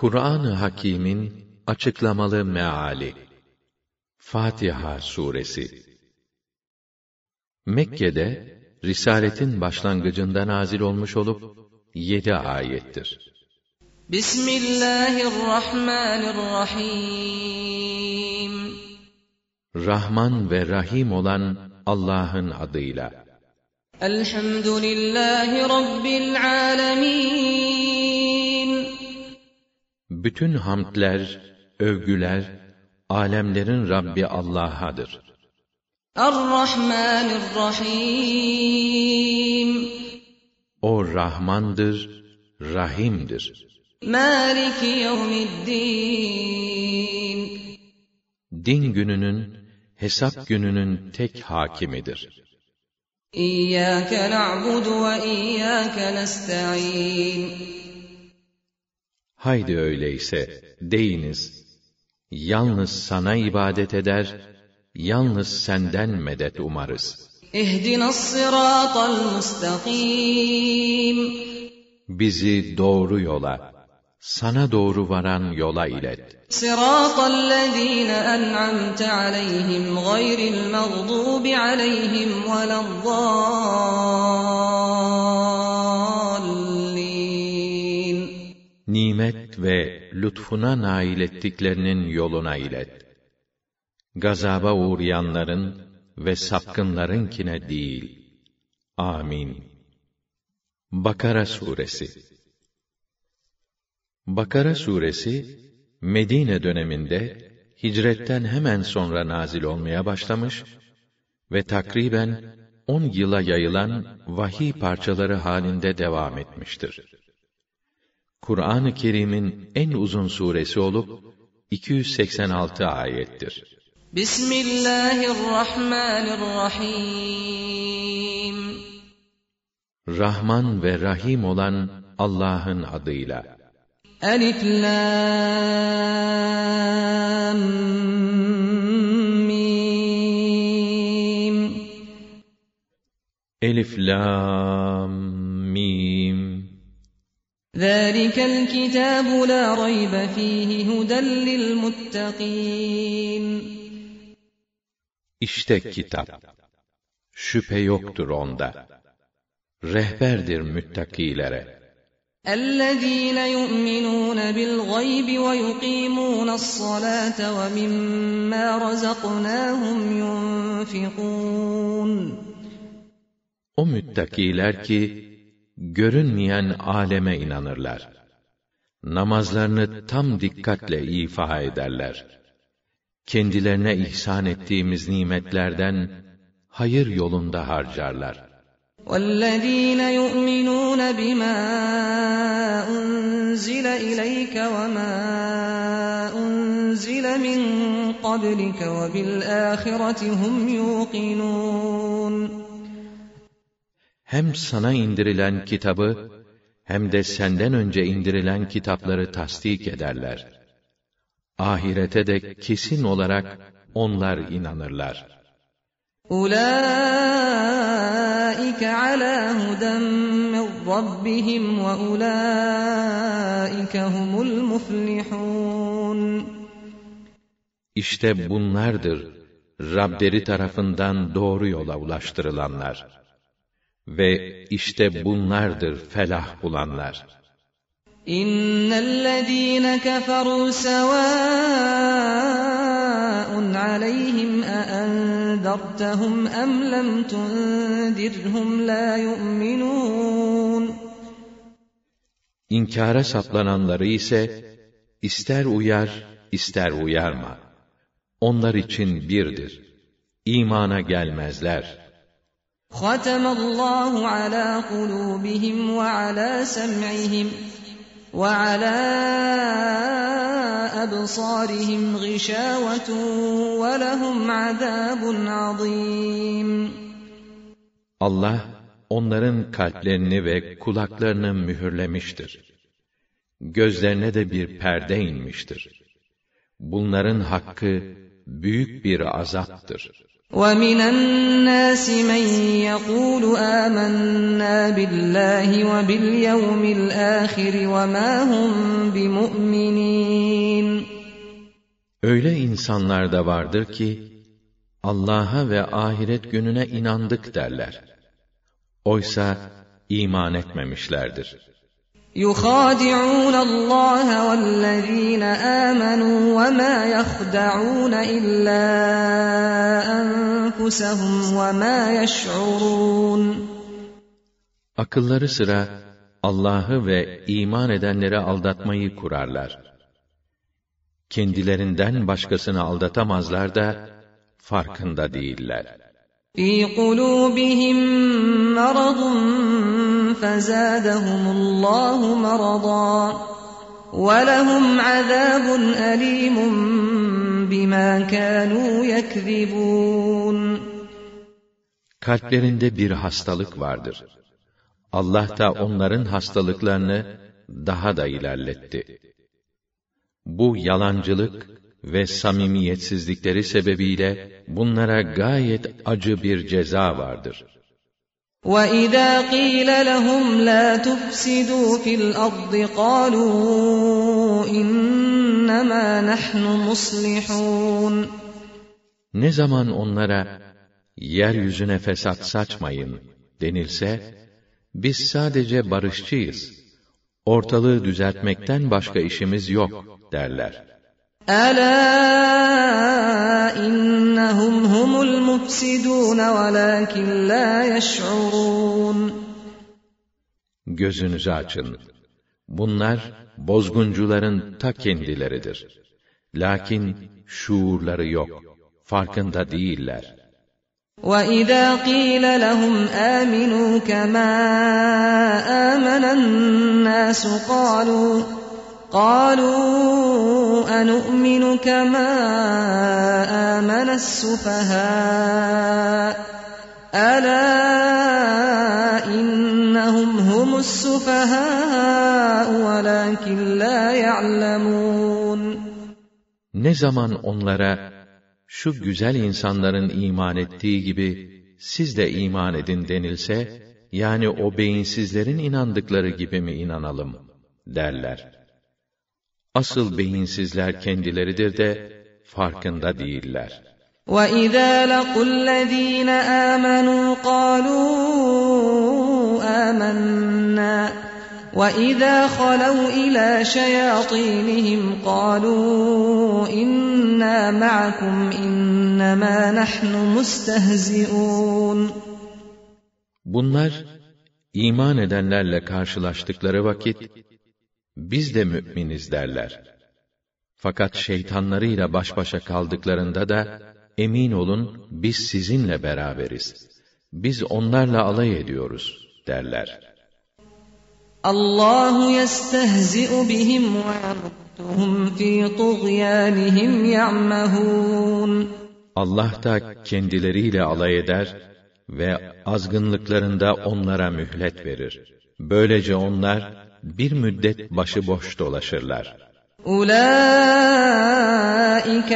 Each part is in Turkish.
Kur'an-ı Hakîm'in açıklamalı meali. Fatiha suresi. Mekke'de risaletin başlangıcında nazil olmuş olup yedi ayettir. Bismillahirrahmanirrahim. Rahman ve Rahim olan Allah'ın adıyla. Elhamdülillahi Rabbil alemin. Bütün hamdler, övgüler, alemlerin Rabbi Allah'adır. Er-Rahmanir-Rahim. O Rahmandır, Rahim'dir. Maliki yevmiddin. Din gününün, hesap gününün tek hakimidir. İyyâke na'budu ve iyyâke nesta'in. Haydi öyleyse, deyiniz, yalnız sana ibadet eder, yalnız senden medet umarız. Bizi doğru yola, sana doğru varan yola ilet. Sıratal lezîne en'amte aleyhim gayril mağdubi aleyhim veleddallin. Ve lütfuna nail ettiklerinin yoluna ilet. Gazaba uğrayanların ve sapkınlarınkine değil. Amin. Bakara Suresi Bakara Suresi, Medine döneminde, hicretten hemen sonra nazil olmaya başlamış ve takriben on yıla yayılan vahiy parçaları halinde devam etmiştir. Kur'an-ı Kerim'in en uzun suresi olup 286 ayettir. Bismillahirrahmanirrahim. Rahman ve Rahim olan Allah'ın adıyla. Elif Lam Mim Elif Lam Mim ذلك الكتاب لا ريب فيه هدى للمتقين İşte kitap. Şüphe yoktur onda. Rehberdir müttakilere. الذين يؤمنون بالغيب ويقيمون الصلاة ومما رزقناهم ينفقون O müttakiler ki, görünmeyen aleme inanırlar. Namazlarını tam dikkatle ifa ederler. Kendilerine ihsan ettiğimiz nimetlerden hayır yolunda harcarlar. والذين يؤمنون بما أنزل إليك وما أنزل من قبلك وبالآخرة هم يوقنون hem sana indirilen kitabı hem de senden önce indirilen kitapları tasdik ederler. Ahirete de kesin olarak onlar inanırlar. Ulaika ala hudan min rabbihim ve ulaika humul muflihun. İşte bunlardır Rableri tarafından doğru yola ulaştırılanlar. Ve işte bunlardır felah bulanlar. İnnellezîne keferû sevâ'un aleyhim eendertehum em lem tundirhum la yu'minûn. İnkara saplananları ise ister uyar ister uyarma. Onlar için birdir. İmana gelmezler.'' ختم الله على قلوبهم وعلى سمعهم وعلى أبصارهم غشاوة ولهم عذاب عظيم Allah onların kalplerini ve kulaklarını mühürlemiştir. Gözlerine de bir perde inmiştir. Bunların hakkı büyük bir azaptır. وَمِنَ النَّاسِ مَن يَقُولُ آمَنَّا بِاللَّهِ وَبِالْيَوْمِ الْآخِرِ وَمَا هُم بِمُؤْمِنِينَ Öyle insanlar da vardır ki, Allah'a ve ahiret gününe inandık derler. Oysa iman etmemişlerdir. يُخَادِعُونَ اللّٰهَ وَالَّذ۪ينَ آمَنُوا وَمَا يَخْدَعُونَ إِلَّا أَنفُسَهُمْ وَمَا يَشْعُرُونَ Akılları sıra Allah'ı ve iman edenleri aldatmayı kurarlar. Kendilerinden başkasını aldatamazlar da farkında değiller. فِي قُلُوبِهِم مَّرَضٌ فَزَادَهُمُ اللّٰهُ مَرَضًا وَلَهُمْ عَذَابٌ أَلِيمٌ بِمَا كَانُوا يَكْذِبُونَ Kalplerinde bir hastalık vardır. Allah da onların hastalıklarını daha da ilerletti. Bu yalancılık ve samimiyetsizlikleri sebebiyle bunlara gayet acı bir ceza vardır. وَإِذَا قِيلَ لَهُمْ لَا تُفْسِدُوا فِي الْأَرْضِ قَالُوا إِنَّمَا نَحْنُ مُصْلِحُونَ Ne zaman onlara yeryüzüne fesat saçmayın denilse, biz sadece barışçıyız. Ortalığı düzeltmekten başka işimiz yok derler. ألا إنهم هم المفسدون ولكن لا يشعرون Gözünüzü açın. Bunlar bozguncuların ta kendileridir. Lakin şuurları yok, farkında değiller. وَإِذَا قِيلَ لَهُمْ آمِنُوا كَمَا آمَنَ النَّاسُ قَالُوا قالوا أنؤمن كما آمن السفهاء ألا إنهم هم السفهاء ولكن لا يعلمون Ne zaman onlara şu güzel insanların iman ettiği gibi siz de iman edin denilse, yani o beyinsizlerin inandıkları gibi mi inanalım derler. Asıl beyinsizler kendileridir de farkında değiller. وَإِذَا لَقُوا الَّذ۪ينَ آمَنُوا قَالُوا آمَنَّا وَإِذَا خَلَوْا إِلَى شَيَاطِينِهِمْ قَالُوا إِنَّا مَعَكُمْ إِنَّمَا نَحْنُ مُسْتَهْزِئُونَ Bunlar, iman edenlerle karşılaştıkları vakit, biz de müminiz derler. Fakat şeytanlarıyla baş başa kaldıklarında da, emin olun biz sizinle beraberiz. Biz onlarla alay ediyoruz derler. Allahu yestehzi'u bihim ve yamudduhum fi tuğyanihim ya'mehun. Allah da kendileriyle alay eder ve azgınlıklarında onlara mühlet verir. Böylece onlar bir müddet başıboş dolaşırlar. أولئك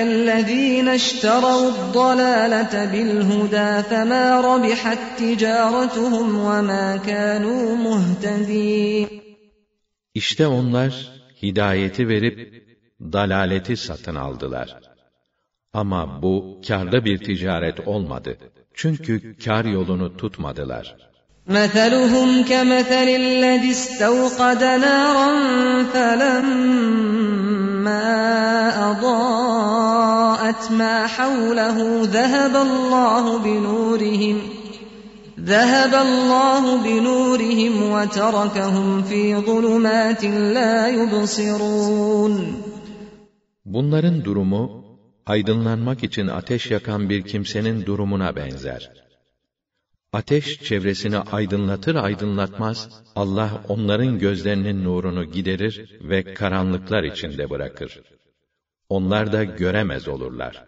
الذين اشتروا الضلالة بالهدى فما ربحت تجارتهم وما كانوا مهتدين İşte onlar hidayeti verip dalaleti satın aldılar. Ama bu karlı bir ticaret olmadı. Çünkü kar yolunu tutmadılar. مثلهم كمثل الذي استوقد نارا فلما أضاءت ما حوله ذهب الله بنورهم ذهب الله بنورهم وتركهم في ظلمات لا يبصرون Bunların durumu aydınlanmak için ateş yakan bir kimsenin durumuna benzer. Ateş çevresini aydınlatır aydınlatmaz, Allah onların gözlerinin nurunu giderir ve karanlıklar içinde bırakır. Onlar da göremez olurlar.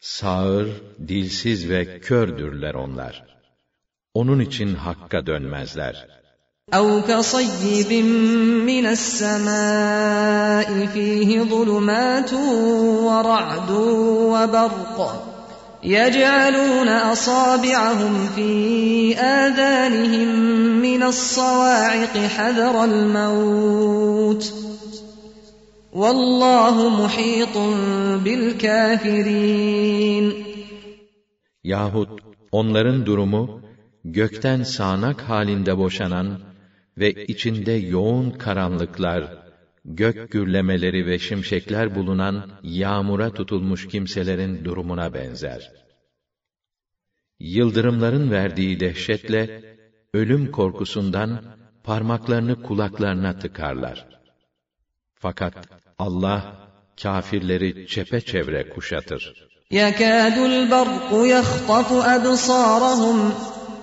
Sağır, dilsiz ve kördürler onlar. Onun için hakka dönmezler.'' أو كصيب من السماء فيه ظلمات ورعد وبرق يجعلون أصابعهم في آذانهم من الصواعق حذر الموت والله محيط بالكافرين Yahut onların durumu gökten sağanak halinde boşanan ve içinde yoğun karanlıklar, gök gürlemeleri ve şimşekler bulunan yağmura tutulmuş kimselerin durumuna benzer. Yıldırımların verdiği dehşetle ölüm korkusundan parmaklarını kulaklarına tıkarlar. Fakat Allah kâfirleri çepeçevre kuşatır. يَكَادُ الْبَرْقُ يَخْطَفُ أَبْصَارَهُمْ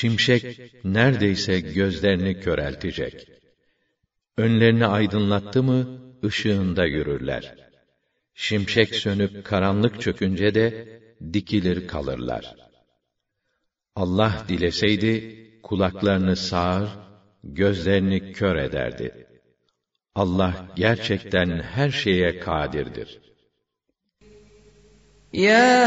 Şimşek neredeyse gözlerini köreltecek. Önlerini aydınlattı mı ışığında yürürler. Şimşek sönüp karanlık çökünce de dikilir kalırlar. Allah dileseydi kulaklarını sağır, gözlerini kör ederdi. Allah gerçekten her şeye kadirdir. يا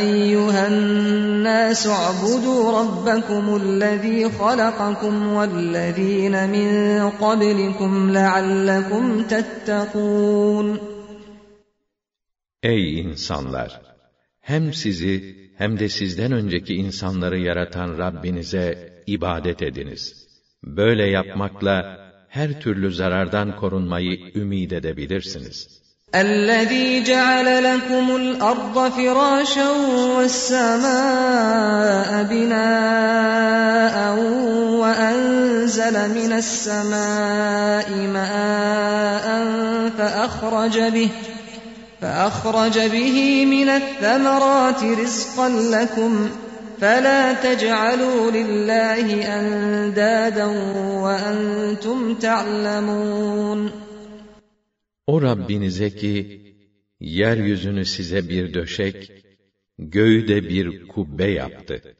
أيها الناس اعبدوا ربكم الذي خلقكم والذين من قبلكم لعلكم تتقون Ey insanlar! Hem sizi hem de sizden önceki insanları yaratan Rabbinize ibadet ediniz. Böyle yapmakla her türlü zarardan korunmayı ümid edebilirsiniz. الذي جعل لكم الأرض فراشا والسماء بناء وأنزل من السماء ماء فأخرج به فأخرج به من الثمرات رزقا لكم فلا تجعلوا لله أندادا وأنتم تعلمون O Rabbinize ki, yeryüzünü size bir döşek, göğü de bir kubbe yaptı.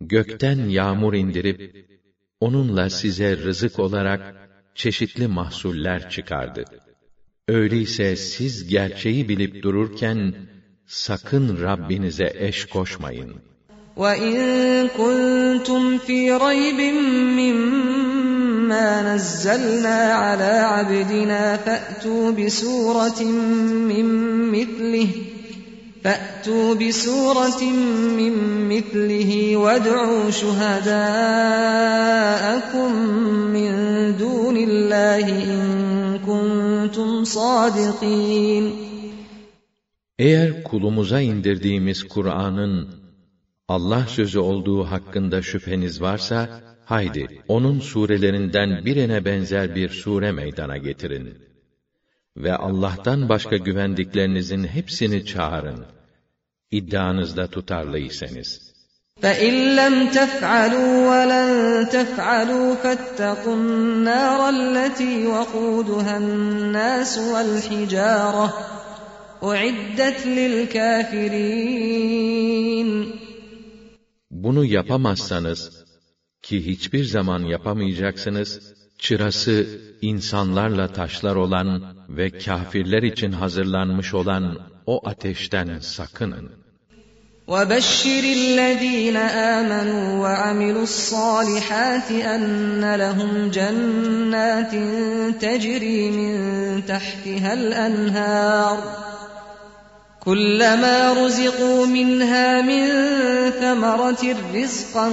Gökten yağmur indirip, onunla size rızık olarak çeşitli mahsuller çıkardı. Öyleyse siz gerçeği bilip dururken, sakın Rabbinize eş koşmayın. وَاِنْ كُنْتُمْ ف۪ي رَيْبٍ مِّمَّا نَزَّلْنَا عَلَى عَبْدِنَا فَأْتُوا بِسُورَةٍ مِّن مِّثْلِهِ فَأْتُوا بِسُورَةٍ مِّن مِّثْلِهِ وَادْعُوا شُهَدَاءَكُم مِّن دُونِ اللّٰهِ إِن كُنتُمْ صَادِقِينَ Eğer kulumuza indirdiğimiz Kur'an'ın Allah sözü olduğu hakkında şüpheniz varsa, haydi onun surelerinden birine benzer bir sure meydana getirin. Ve Allah'tan başka güvendiklerinizin hepsini çağırın. İddianızda tutarlıysanız. فَإِن لَّمْ تَفْعَلُوا وَلَن تَفْعَلُوا فَاتَّقُوا النَّارَ الَّتِي وَقُودُهَا النَّاسُ وَالْحِجَارَةُ اُعِدَّتْ لِلْكَافِرِينَ Bunu yapamazsanız, ki hiçbir zaman yapamayacaksınız, çırası insanlarla taşlar olan ve kâfirler için hazırlanmış olan o ateşten sakının. وَبَشِّرِ الَّذ۪ينَ آمَنُوا وَعَمِلُوا الصَّالِحَاتِ أَنَّ لَهُمْ جَنَّاتٍ تَجْرِي مِنْ تَحْتِهَا الْأَنْهَارُ كُلَّمَا رُزِقُوا مِنْهَا مِنْ ثَمَرَةٍ رِزْقًا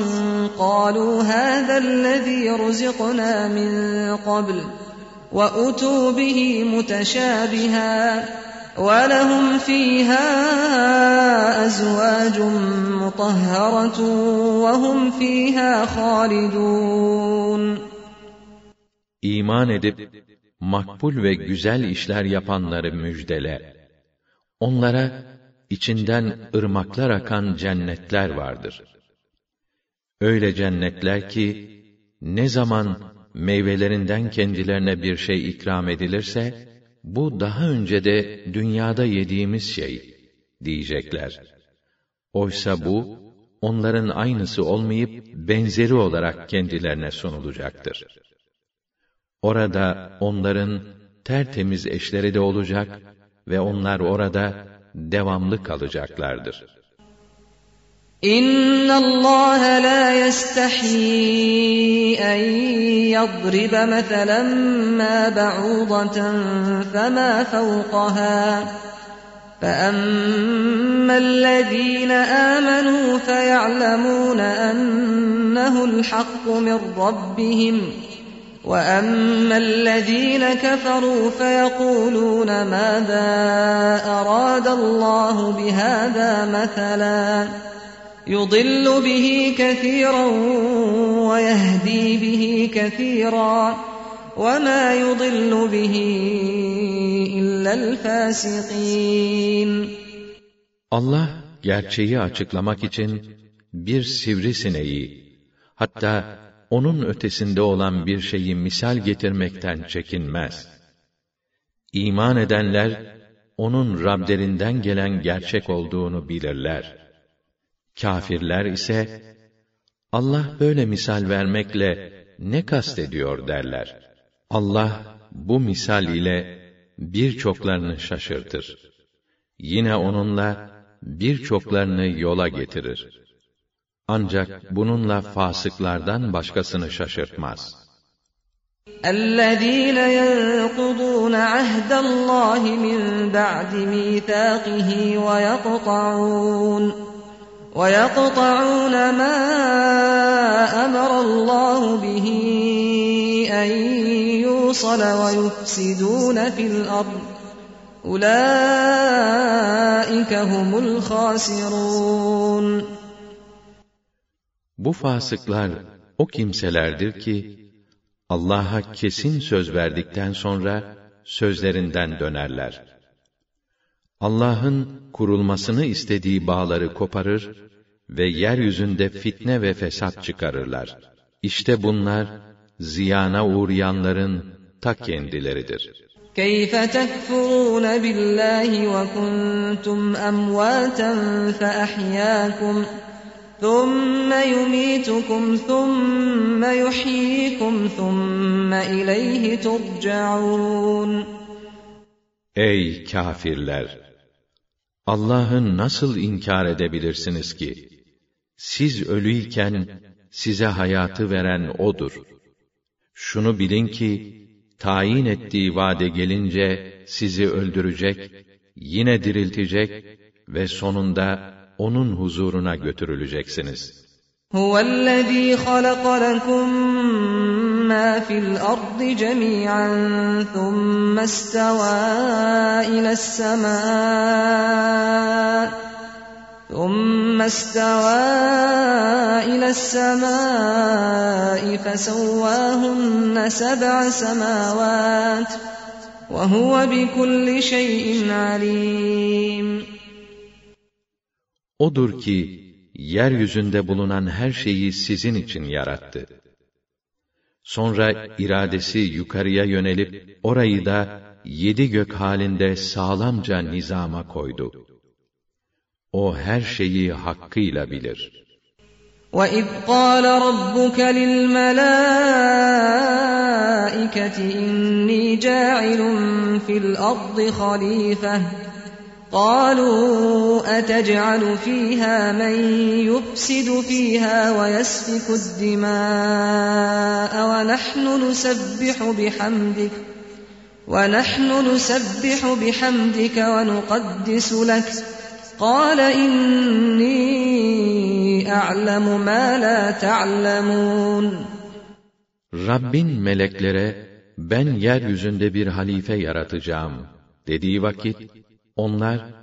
قَالُوا هَذَا الَّذ۪ي رُزِقْنَا مِنْ قَبْلُ وَأُتُوا بِهِ مُتَشَابِهًا وَلَهُمْ فِيهَا أَزْوَاجٌ مُطَهَّرَةٌ وَهُمْ فِيهَا خَالِدُونَ İman edip, makbul ve güzel işler yapanları müjdele. Onlara içinden ırmaklar akan cennetler vardır. Öyle cennetler ki ne zaman meyvelerinden kendilerine bir şey ikram edilirse bu daha önce de dünyada yediğimiz şey diyecekler. Oysa bu onların aynısı olmayıp benzeri olarak kendilerine sunulacaktır. Orada onların tertemiz eşleri de olacak ve onlar orada devamlı kalacaklardır. İnna Allah la yestahyi en yadriba meselen ma ba'udatan fema fawqaha فأما الذين آمنوا فيعلمون أنه الحق من ربهم وأما الذين كفروا فيقولون ماذا أراد الله بهذا مثلا يضل به كثيرا ويهدي به كثيرا وما يضل به إلا الفاسقين Allah gerçeği açıklamak için bir sivrisineği, hatta onun ötesinde olan bir şeyi misal getirmekten çekinmez. İman edenler, onun Rablerinden gelen gerçek olduğunu bilirler. Kafirler ise, Allah böyle misal vermekle ne kastediyor derler. Allah bu misal ile birçoklarını şaşırtır. Yine onunla birçoklarını yola getirir. Ancak bununla fasıklardan başkasını şaşırtmaz. الذين ينقضون عهد الله من بعد ميثاقه ويقطعون ويقطعون ما أمر الله به أن يوصل ويفسدون في الأرض أولئك هم الخاسرون Bu fasıklar o kimselerdir ki Allah'a kesin söz verdikten sonra sözlerinden dönerler. Allah'ın kurulmasını istediği bağları koparır ve yeryüzünde fitne ve fesat çıkarırlar. İşte bunlar ziyana uğrayanların ta kendileridir. كيف تكفرون بالله وكنتم أمواتا فأحياكم ثم يميتكم ثم يحييكم ثم إليه ترجعون Ey kafirler! Allah'ı nasıl inkar edebilirsiniz ki? Siz ölüyken size hayatı veren O'dur. Şunu bilin ki, tayin ettiği vade gelince sizi öldürecek, yine diriltecek ve sonunda onun huzuruna götürüleceksiniz. هو الذي خلق لكم ما في الأرض جميعا ثم استوى إلى السماء ثم استوى إلى السماء فسواهن سبع سماوات وهو بكل شيء عليم O'dur ki, yeryüzünde bulunan her şeyi sizin için yarattı. Sonra iradesi yukarıya yönelip, orayı da yedi gök halinde sağlamca nizama koydu. O her şeyi hakkıyla bilir. وَإِذْ قَالَ رَبُّكَ لِلْمَلَائِكَةِ إِنِّي جَاعِلٌ فِي الْأَرْضِ خَلِيفَةً قالوا أتجعل فيها من يفسد فيها ويسفك الدماء ونحن نسبح بحمدك ونحن نسبح بحمدك ونقدس لك. قال إني أعلم ما لا تعلمون. Rabbin meleklere ben yeryüzünde bir halife yaratacağım dediği vakit onlar,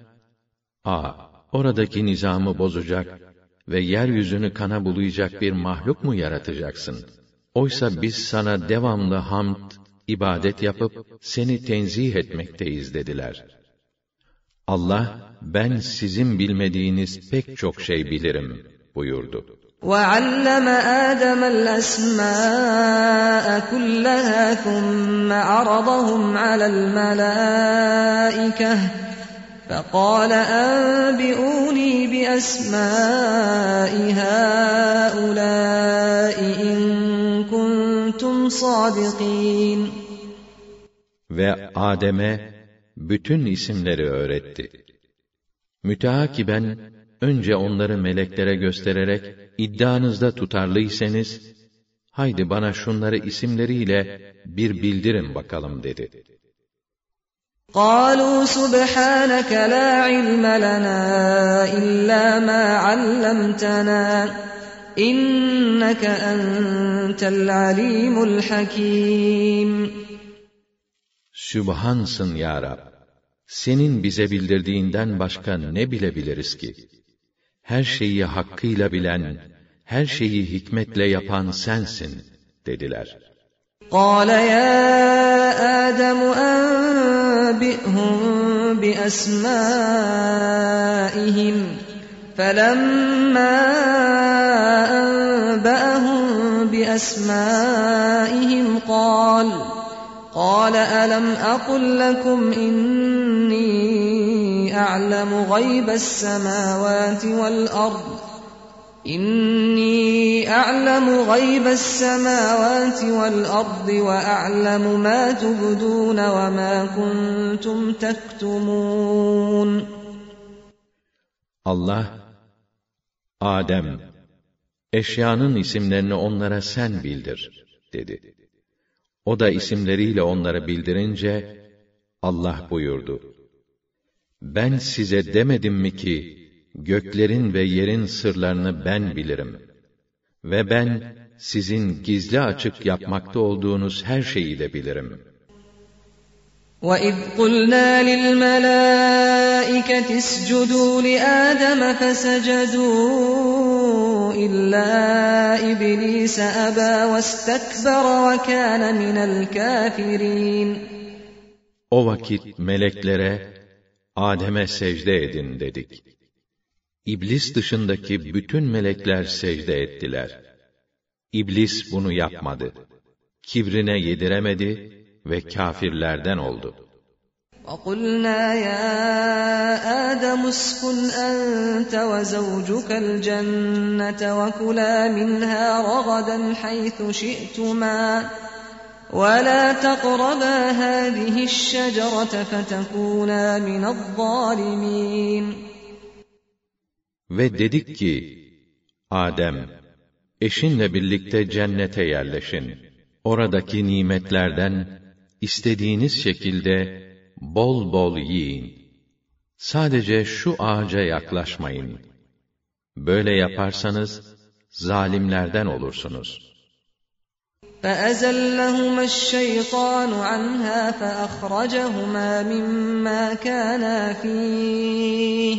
a oradaki nizamı bozacak ve yeryüzünü kana bulayacak bir mahluk mu yaratacaksın? Oysa biz sana devamlı hamd, ibadet yapıp seni tenzih etmekteyiz dediler. Allah, ben sizin bilmediğiniz pek çok şey bilirim buyurdu. وعلم آدم الأسماء كلها ثم عرضهم على الملائكة فقال أنبئوني بأسماء هؤلاء إن كنتم صادقين Ve Adem'e bütün isimleri öğretti. Müteakiben önce onları meleklere göstererek iddianızda tutarlıysanız haydi bana şunları isimleriyle bir bildirin bakalım dedi. قالوا سبحانك لا علم لنا إلا ما علمتنا إنك أنت العليم الحكيم Sübhansın ya Rab. Senin bize bildirdiğinden başka ne bilebiliriz ki? Her şeyi hakkıyla bilen, her şeyi hikmetle yapan sensin, dediler. قال يا آدم أنبئهم بأسمائهم فلما أنبأهم بأسمائهم قال قال ألم أقل لكم إني أعلم غيب السماوات والأرض İnni a'lemu gaybes semavati vel ardi ve a'lemu ma tubdun ve ma kuntum tektumun. Allah, Adem, eşyanın isimlerini onlara sen bildir, dedi. O da isimleriyle onlara bildirince, Allah buyurdu. Ben size demedim mi ki, göklerin ve yerin sırlarını ben bilirim. Ve ben, sizin gizli açık yapmakta olduğunuz her şeyi de bilirim. وَإِذْ قُلْنَا لِلْمَلَائِكَةِ اسْجُدُوا لِآدَمَ فَسَجَدُوا إِلَّا إِبْلِيسَ أَبَى وَاسْتَكْبَرَ وَكَانَ مِنَ الْكَافِرِينَ O vakit meleklere, Adem'e secde edin dedik. İblis dışındaki bütün melekler secde ettiler. İblis bunu yapmadı. Kibrine yediremedi ve kâfirlerden oldu. وَقُلْنَا يَا آدَمُ اسْكُنْ أَنْتَ وَزَوْجُكَ الْجَنَّةَ وَكُلَا مِنْهَا رَغَدًا حَيْثُ شِئْتُمَا وَلَا تَقْرَبَا هَذِهِ الشَّجَرَةَ فَتَكُونَا مِنَ الظَّالِمِينَ Ve dedik ki, Adem, eşinle birlikte cennete yerleşin. Oradaki nimetlerden istediğiniz şekilde bol bol yiyin. Sadece şu ağaca yaklaşmayın. Böyle yaparsanız zalimlerden olursunuz. فأزلهما الشيطان عنها فأخرجهما مما كانا فيه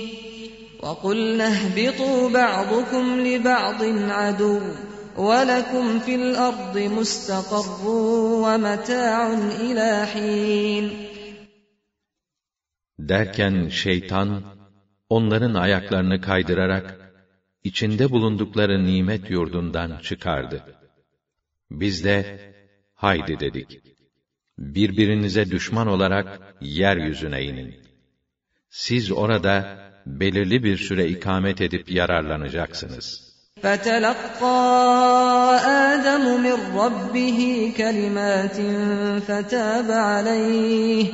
وقلنا اهبطوا بعضكم لبعض عدو وَلَكُمْ فِي الْأَرْضِ مُسْتَقَرٌّ وَمَتَاعٌ إِلَى حِينٍ Derken şeytan, onların ayaklarını kaydırarak, içinde bulundukları nimet yurdundan çıkardı. Biz de, haydi dedik, birbirinize düşman olarak yeryüzüne inin. Siz orada belirli bir süre ikamet edip yararlanacaksınız.'' فَتَلَقَّى آدَمُ مِنْ رَبِّهِ كَلِمَاتٍ فَتَابَ عَلَيْهِ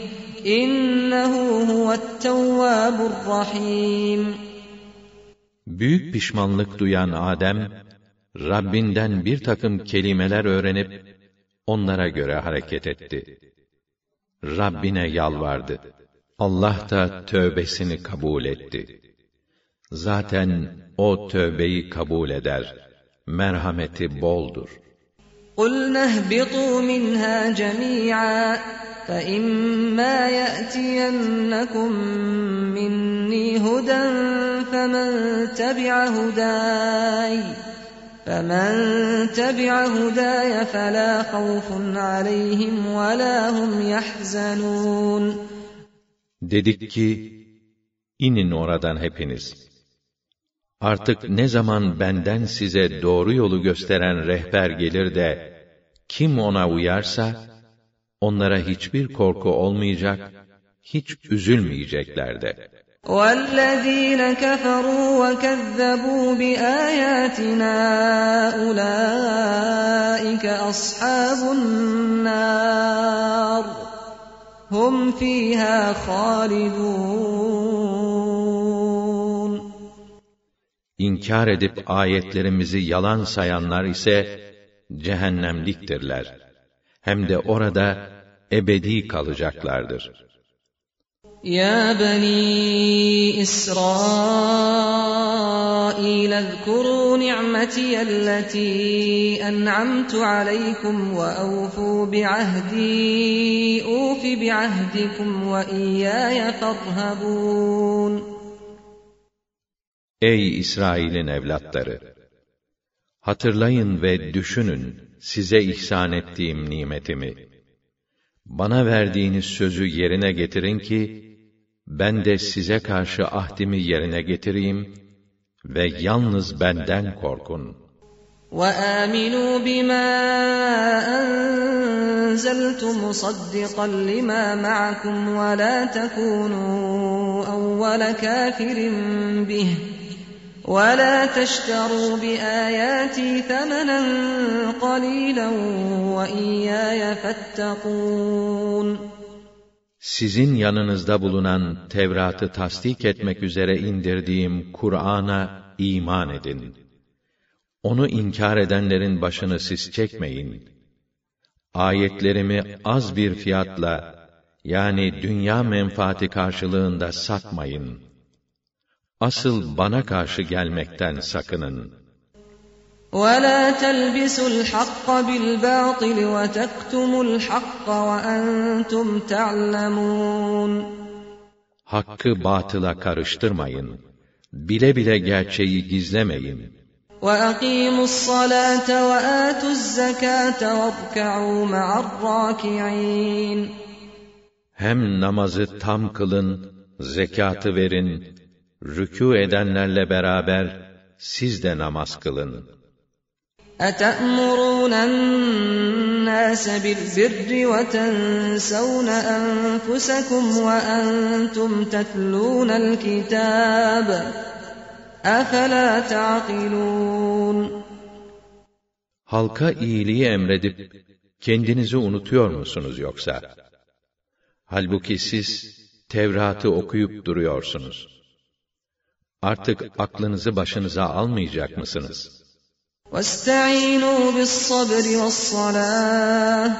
إِنَّهُ هُوَ التَّوَّابُ الرَّحِيمُ Büyük pişmanlık duyan Adem, Rabbinden bir takım kelimeler öğrenip, onlara göre hareket etti. Rabbine yalvardı. Allah da tövbesini kabul etti. Zaten o tövbeyi kabul eder. Merhameti boldur. قُلْنَا اهْبِطُوا مِنْهَا جَمِيعًا فَإِمَّا يَأْتِيَنَّكُم مِّنِّي هُدًى فَمَن تَبِعَ هُدَايَ فَمَنْ تَبِعَ هُدَايَ فَلَا خَوْفٌ عَلَيْهِمْ وَلَا هُمْ يَحْزَنُونَ Dedik ki, inin oradan hepiniz. Artık ne zaman benden size doğru yolu gösteren rehber gelir de, kim ona uyarsa, onlara hiçbir korku olmayacak, hiç üzülmeyecekler de. وَالَّذ۪ينَ كَفَرُوا وَكَذَّبُوا بِآيَاتِنَا أُولَٰئِكَ أَصْحَابُ النَّارِ Hum fiha halidun. İnkar edip ayetlerimizi yalan sayanlar ise cehennemliktirler. Hem de orada ebedi kalacaklardır.'' يا بني إسرائيل اذكروا نعمتي التي أنعمت عليكم وأوفوا بعهدي أوف بعهدكم وإياي فارهبون Ey İsrail'in evlatları! Hatırlayın ve düşünün size ihsan ettiğim nimetimi. Bana verdiğiniz sözü yerine getirin ki, ben de size karşı ahdimi yerine getireyim ve yalnız benden korkun. وَآمِنُوا بِمَا أَنزَلْتُ مُصَدِّقًا لِمَا مَعَكُمْ وَلَا تَكُونُوا أَوَّلَ كَافِرٍ بِهِ وَلَا تَشْتَرُوا بِآيَاتِي ثَمَنًا قَلِيلًا وَإِيَّايَ فَاتَّقُونَ sizin yanınızda bulunan Tevrat'ı tasdik etmek üzere indirdiğim Kur'an'a iman edin. Onu inkar edenlerin başını siz çekmeyin. Ayetlerimi az bir fiyatla, yani dünya menfaati karşılığında satmayın. Asıl bana karşı gelmekten sakının.'' وَلَا تَلْبِسُوا الْحَقَّ بِالْبَاطِلِ وَتَكْتُمُوا الْحَقَّ وَأَنْتُمْ تَعْلَمُونَ Hakkı batıla karıştırmayın. Bile bile gerçeği gizlemeyin. وَأَقِيمُوا الصَّلَاةَ وَآتُوا الزَّكَاةَ وَارْكَعُوا مَعَ الرَّاكِعِينَ Hem namazı tam kılın, zekatı verin, rükû edenlerle beraber siz de namaz kılın. أتأمرون الناس بالبر وتنسون أنفسكم وأنتم تتلون الكتاب أفلا تعقلون Halka iyiliği emredip kendinizi unutuyor musunuz yoksa? Halbuki siz Tevrat'ı okuyup duruyorsunuz. Artık aklınızı başınıza almayacak mısınız?' وَاسْتَعِينُوا بِالصَّبْرِ وَالصَّلَاةِ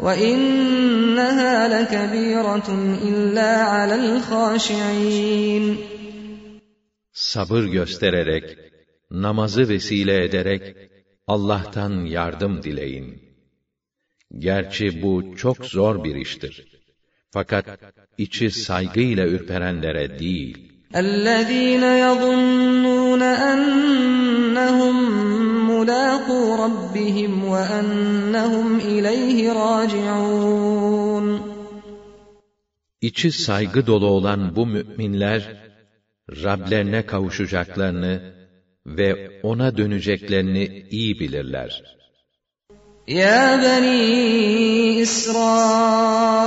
وَإِنَّهَا لَكَبِيرَةٌ إِلَّا عَلَى الْخَاشِعِينَ Sabır göstererek, namazı vesile ederek, Allah'tan yardım dileyin. Gerçi bu çok zor bir iştir. Fakat içi saygıyla ürperenlere değil. اَلَّذ۪ينَ يَظُنُّونَ أَنَّهُمْ مُلَاقُوا رَبِّهِمْ وَأَنَّهُمْ إِلَيْهِ رَاجِعُونَ İçi saygı dolu olan bu müminler, Rablerine kavuşacaklarını ve ona döneceklerini iyi bilirler. يا بني إسرائيل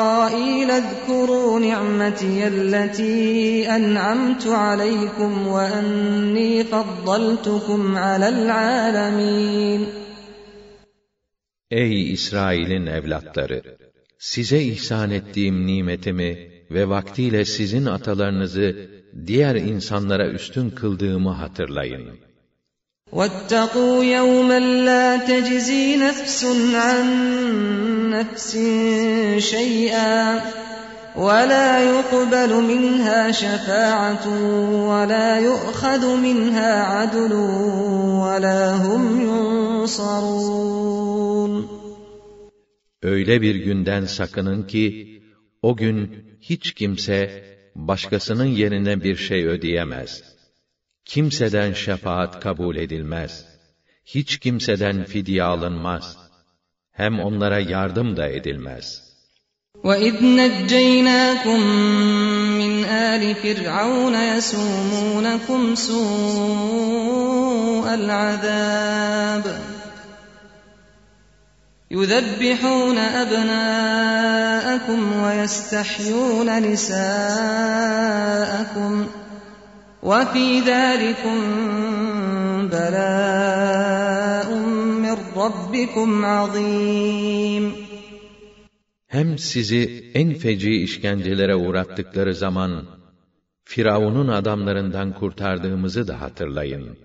اذكروا نعمتي التي أنعمت عليكم وأني فضلتكم على العالمين Ey İsrail'in evlatları! Size ihsan ettiğim nimetimi ve vaktiyle sizin atalarınızı diğer insanlara üstün kıldığımı hatırlayın. واتقوا يوما لا تجزي نفس عن نفس شيئا ولا يقبل منها شفاعة ولا يؤخذ منها عدل ولا هم ينصرون Öyle bir günden sakının ki, o gün hiç kimse başkasının yerine bir şey ödeyemez kimseden şefaat kabul edilmez. hiç kimseden fidye alınmaz. Hem onlara yardım da edilmez. وَإِذْ نَجَّيْنَاكُمْ مِنْ آلِ فِرْعَوْنَ يَسُومُونَكُمْ سُوءَ الْعَذَابِ يُذَبِّحُونَ أَبْنَاءَكُمْ وَيَسْتَحْيُونَ نِسَاءَكُمْ وَفِي ذَلِكُمْ بَلَاءٌ مِّن رَّبِّكُمْ عَظِيمٌ Hem sizi en feci işkencelere uğrattıkları zaman, Firavun'un adamlarından kurtardığımızı da hatırlayın.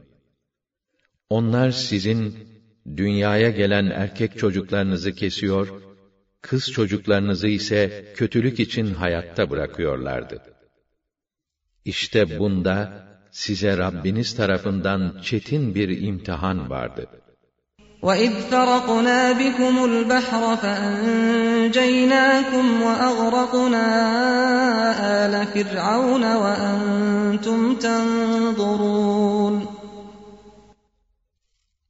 Onlar sizin, dünyaya gelen erkek çocuklarınızı kesiyor, kız çocuklarınızı ise kötülük için hayatta bırakıyorlardı. İşte bunda, size Rabbiniz tarafından çetin bir imtihan vardı. وَإِذْ فَرَقْنَا بِكُمُ الْبَحْرَ فَأَنْجَيْنَاكُمْ وَأَغْرَقْنَا آلَ فِرْعَوْنَ وَأَنْتُمْ تَنْظُرُونَ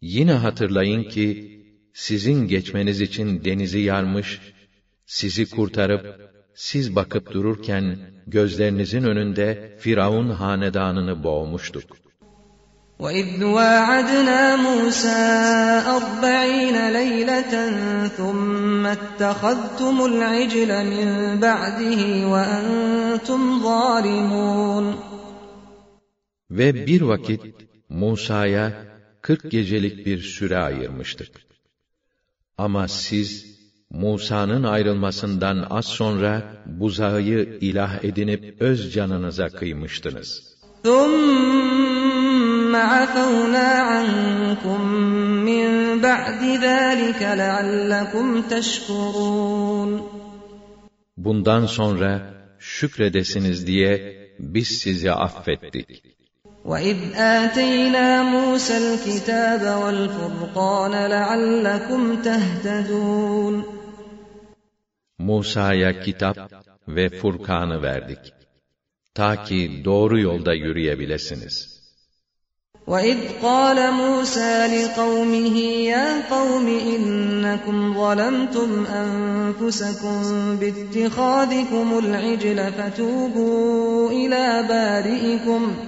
Yine hatırlayın ki, sizin geçmeniz için denizi yarmış, sizi kurtarıp, siz bakıp dururken gözlerinizin önünde Firavun hanedanını boğmuştuk. وَإِذْ وَاعَدْنَا مُوسَى أَرْبَعِينَ لَيْلَةً ثُمَّ اتَّخَذْتُمُ الْعِجْلَ مِنْ بَعْدِهِ وَأَنْتُمْ ظَالِمُونَ Ve bir vakit Musa'ya kırk gecelik bir süre ayırmıştık. Ama siz Musa'nın ayrılmasından az sonra buzağı ilah edinip öz canınıza kıymıştınız. ثُمَّ عَفَوْنَا عَنْكُمْ مِنْ بَعْدِ ذَٰلِكَ لَعَلَّكُمْ تَشْكُرُونَ Bundan sonra şükredesiniz diye biz sizi affettik. وَإِذْ آتَيْنَا مُوسَى الْكِتَابَ وَالْفُرْقَانَ لَعَلَّكُمْ تَهْتَدُونَ Musa'ya kitap ve Furkan'ı verdik. Ta ki doğru yolda yürüyebilesiniz. وَإِذْ قَالَ مُوسَى لِقَوْمِهِ يَا قَوْمِ إِنَّكُمْ ظَلَمْتُمْ أَنفُسَكُمْ بِاتِّخَاذِكُمُ الْعِجْلَ فَتُوبُوا إِلَى بَارِئِكُمْ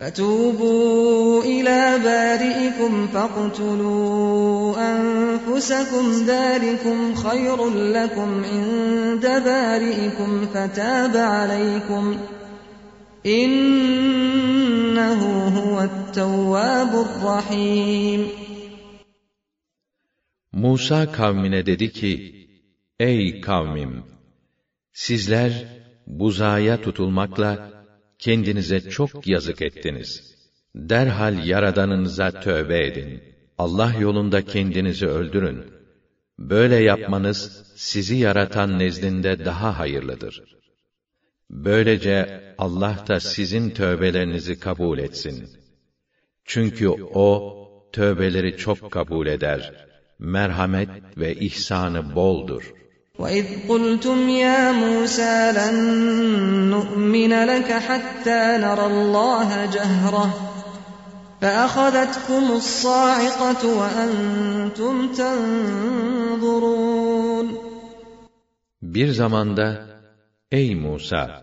فَتُوبُوا إِلَى بَارِئِكُمْ فَاقْتُلُوا أَنفُسَكُمْ ذَلِكُمْ خَيْرٌ لَكُمْ عِندَ بَارِئِكُمْ فَتَابَ عَلَيْكُمْ إِنَّهُ هُوَ التَّوَّابُ الرَّحِيمُ Musa kavmine dedi ki, Ey kavmim! Sizler buzaya tutulmakla kendinize çok yazık ettiniz. Derhal Yaradanınıza tövbe edin. Allah yolunda kendinizi öldürün. Böyle yapmanız sizi yaratan nezdinde daha hayırlıdır. Böylece Allah da sizin tövbelerinizi kabul etsin. Çünkü O tövbeleri çok kabul eder. Merhamet ve ihsanı boldur. وَإِذْ قُلْتُمْ يَا مُوسَى لَن نُّؤْمِنَ لَكَ حَتَّى نَرَى اللَّهَ جَهْرَةً فَأَخَذَتْكُمُ الصَّاعِقَةُ وَأَنْتُمْ تَنْظُرُونَ Bir zamanda, Ey Musa!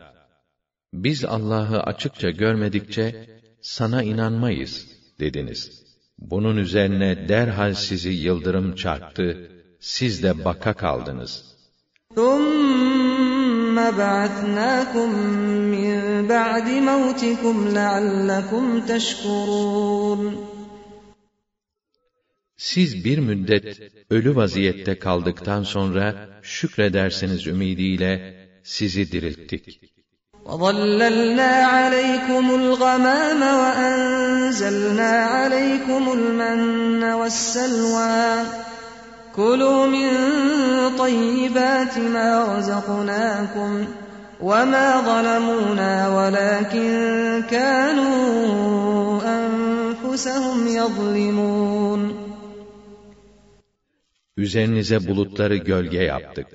Biz Allah'ı açıkça görmedikçe, sana inanmayız, dediniz. Bunun üzerine derhal sizi yıldırım çarptı, siz de baka kaldınız. ثُمَّ بَعَثْنَاكُمْ مِنْ بَعْدِ مَوْتِكُمْ لَعَلَّكُمْ تَشْكُرُونَ Siz bir müddet ölü vaziyette kaldıktan sonra şükredersiniz ümidiyle sizi dirilttik. وَظَلَّلْنَا عَلَيْكُمُ الْغَمَامَ وَأَنزَلْنَا عَلَيْكُمُ الْمَنَّ وَالسَّلْوَىٰ كُلُوا مِن طَيِّبَاتِ مَا رَزَقْنَاكُمْ وَمَا ظَلَمُونَا وَلَٰكِن كَانُوا أَنفُسَهُمْ يَظْلِمُونَ Üzerinize bulutları gölge yaptık.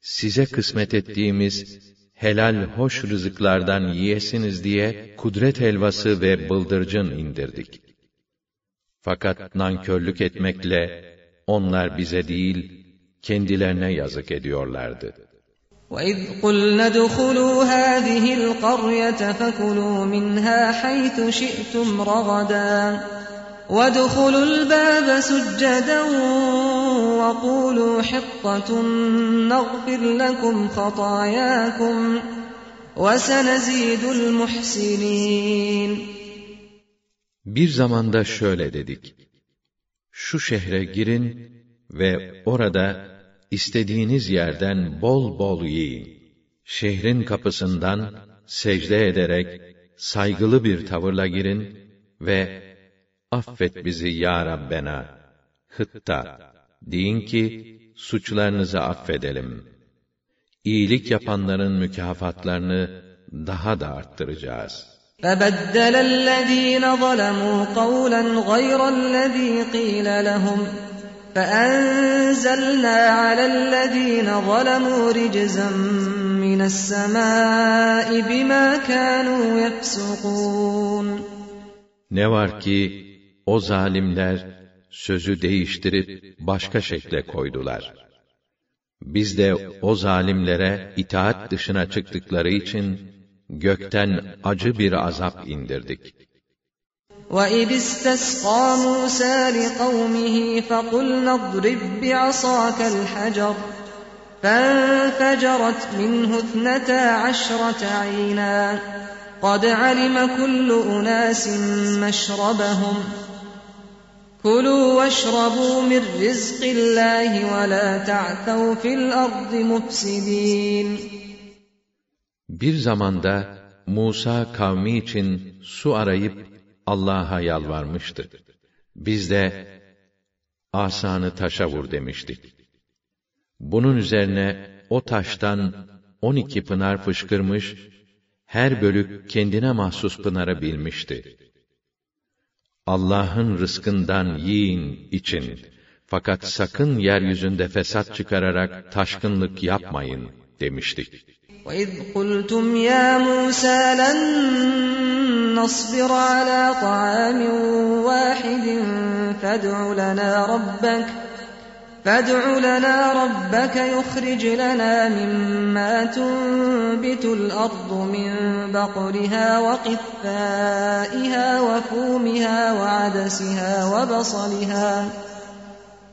Size kısmet ettiğimiz helal hoş rızıklardan yiyesiniz diye kudret helvası ve bıldırcın indirdik. Fakat nankörlük etmekle onlar bize değil, kendilerine yazık ediyorlardı. وَإِذْ قُلْنَا ادْخُلُوا هَٰذِهِ الْقَرْيَةَ فَكُلُوا مِنْهَا حَيْثُ شِئْتُمْ رَغَدًا وَادْخُلُوا الْبَابَ سُجَّدًا وَقُولُوا حِطَّةٌ نَغْفِرْ لَكُمْ خَطَايَاكُمْ وَسَنَزِيدُ الْمُحْسِنِينَ Bir zamanda şöyle dedik. şu şehre girin ve orada istediğiniz yerden bol bol yiyin. Şehrin kapısından secde ederek saygılı bir tavırla girin ve affet bizi ya Rabbena. Hıtta deyin ki suçlarınızı affedelim. İyilik yapanların mükafatlarını daha da arttıracağız.'' فبدل الذين ظلموا قولا غير الذي قيل لهم فأنزلنا على الذين ظلموا رجزا من السماء بما كانوا يفسقون Ne var ki o zalimler sözü değiştirip başka şekle koydular. Biz de o zalimlere itaat dışına çıktıkları için gökten acı bir azap indirdik. وَإِذِ اسْتَسْقَى مُوسَى لِقَوْمِهِ فَقُلْنَا اضْرِب بِّعَصَاكَ الْحَجَرَ فَانفَجَرَتْ مِنْهُ اثْنَتَا عَشْرَةَ عَيْنًا قَدْ عَلِمَ كُلُّ أُنَاسٍ مَّشْرَبَهُمْ كُلُوا وَاشْرَبُوا مِن رِّزْقِ اللَّهِ وَلَا تَعْثَوْا فِي الْأَرْضِ مُفْسِدِينَ Bir zamanda Musa kavmi için su arayıp Allah'a yalvarmıştı. Biz de asanı taşa vur demiştik. Bunun üzerine o taştan on iki pınar fışkırmış, her bölük kendine mahsus pınarı bilmişti. Allah'ın rızkından yiyin, için. Fakat sakın yeryüzünde fesat çıkararak taşkınlık yapmayın demiştik. وَإِذْ قُلْتُمْ يَا مُوسَى لَن نَّصْبِرَ عَلَىٰ طَعَامٍ وَاحِدٍ فَادْعُ لَنَا رَبَّكَ فادع لنا ربك يخرج لنا مما تنبت الأرض من بقرها وقثائها وفومها وعدسها وبصلها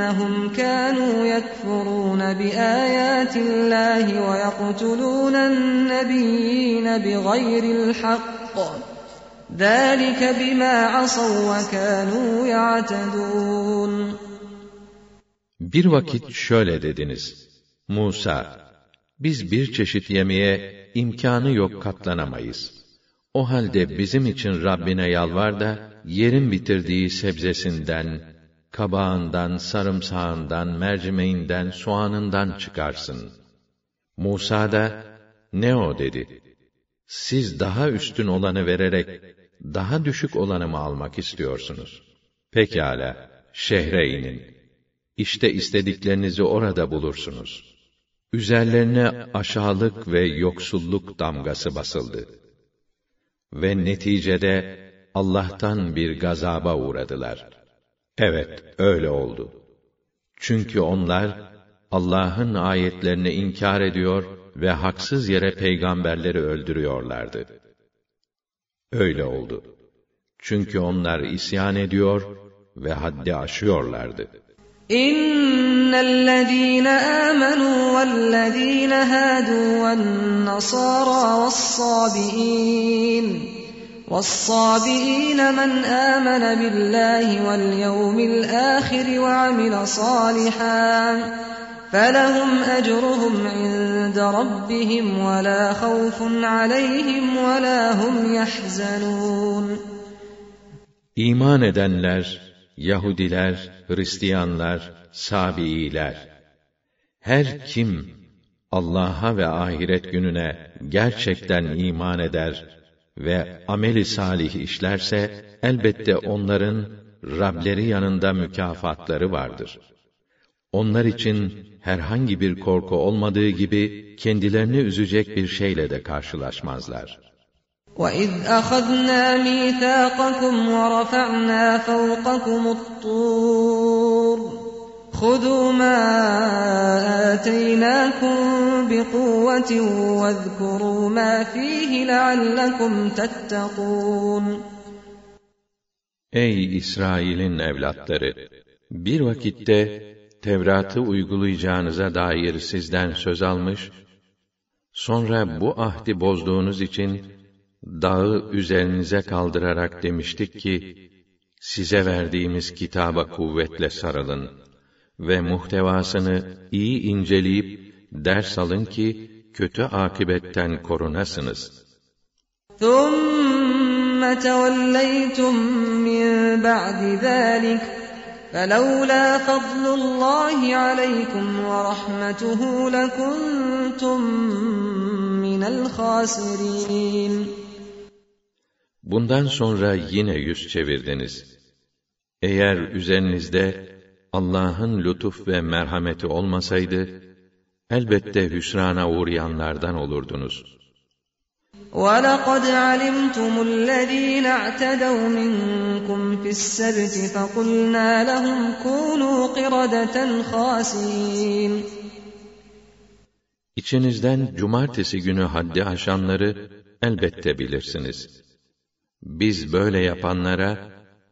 بأنهم كانوا يكفرون بآيات الله ويقتلون النبيين بغير الحق ذلك بما عصوا وكانوا يعتدون Bir vakit şöyle dediniz. Musa, biz bir çeşit yemeğe imkanı yok katlanamayız. O halde bizim için Rabbine yalvar da, yerin bitirdiği sebzesinden, kabağından, sarımsağından, mercimeğinden, soğanından çıkarsın. Musa da, ne o dedi. Siz daha üstün olanı vererek, daha düşük olanı mı almak istiyorsunuz? Pekala, şehre inin. İşte istediklerinizi orada bulursunuz. Üzerlerine aşağılık ve yoksulluk damgası basıldı. Ve neticede Allah'tan bir gazaba uğradılar. Evet, öyle oldu. Çünkü onlar Allah'ın ayetlerini inkar ediyor ve haksız yere peygamberleri öldürüyorlardı. Öyle oldu. Çünkü onlar isyan ediyor ve haddi aşıyorlardı. إن الذين آمنوا والذين هادوا والنصارى والصابئين والصابئين من آمن بالله واليوم الآخر وعمل صالحا فلهم أجرهم عند ربهم ولا خوف عليهم ولا هم يحزنون İman edenler, Yahudiler, Hristiyanlar, Sabiiler Her kim Allah'a ve ahiret gününe gerçekten iman eder ve ameli salih işlerse elbette onların Rableri yanında mükafatları vardır. Onlar için herhangi bir korku olmadığı gibi kendilerini üzecek bir şeyle de karşılaşmazlar. وَإِذْ أَخَذْنَا مِيثَاقَكُمْ وَرَفَعْنَا فَوْقَكُمُ الطُّورَ خُذُوا مَا آتَيْنَاكُمْ بِقُوَّةٍ وَاذْكُرُوا مَا فِيهِ لَعَلَّكُمْ تَتَّقُونَ Ey İsrail'in evlatları! Bir vakitte Tevrat'ı uygulayacağınıza dair sizden söz almış, sonra bu ahdi bozduğunuz için dağı üzerinize kaldırarak demiştik ki, size verdiğimiz kitaba kuvvetle sarılın ve muhtevasını iyi inceleyip ders alın ki kötü akibetten korunasınız. ثُمَّ تَوَلَّيْتُم مِّن بَعْدِ ذَٰلِكَ فَلَوْلَا فَضْلُ اللّٰهِ عَلَيْكُمْ وَرَحْمَتُهُ لَكُنتُم مِّنَ الْخَاسِرِينَ Bundan sonra yine yüz çevirdiniz. Eğer üzerinizde Allah'ın lütuf ve merhameti olmasaydı, elbette hüsrana uğrayanlardan olurdunuz. وَلَقَدْ عَلِمْتُمُ الَّذ۪ينَ اعْتَدَوْا مِنْكُمْ فِي السَّبْتِ فَقُلْنَا لَهُمْ كُونُوا قِرَدَةً خَاسِئِينَ İçinizden cumartesi günü haddi aşanları elbette bilirsiniz. Biz böyle yapanlara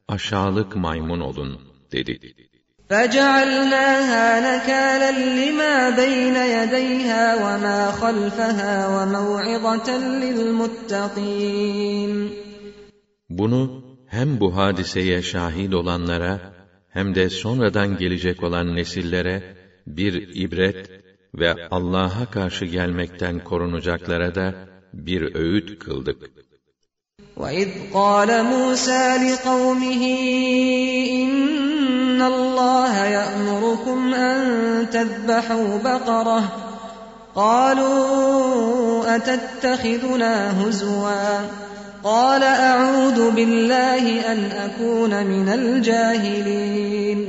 aşağılık maymun olun dedik. فَجَعَلْنَاهَا نَكَالًا لِمَا بَيْنَ يَدَيْهَا وَمَا خَلْفَهَا وَمَوْعِظَةً لِلْمُتَّقِينَ Bunu hem bu hadiseye şahit olanlara hem de sonradan gelecek olan nesillere bir ibret ve Allah'a karşı gelmekten korunacaklara da bir öğüt kıldık. وَإِذْ قَالَ مُوسَى لِقَوْمِهِ إِنَّ اللَّهَ يَأْمُرُكُمْ أَن تَذْبَحُوا بَقَرَةً قَالُوا أَتَتَّخِذُنَا هُزُوًا قَالَ أَعُوذُ بِاللَّهِ أَنْ أَكُونَ مِنَ الْجَاهِلِينَ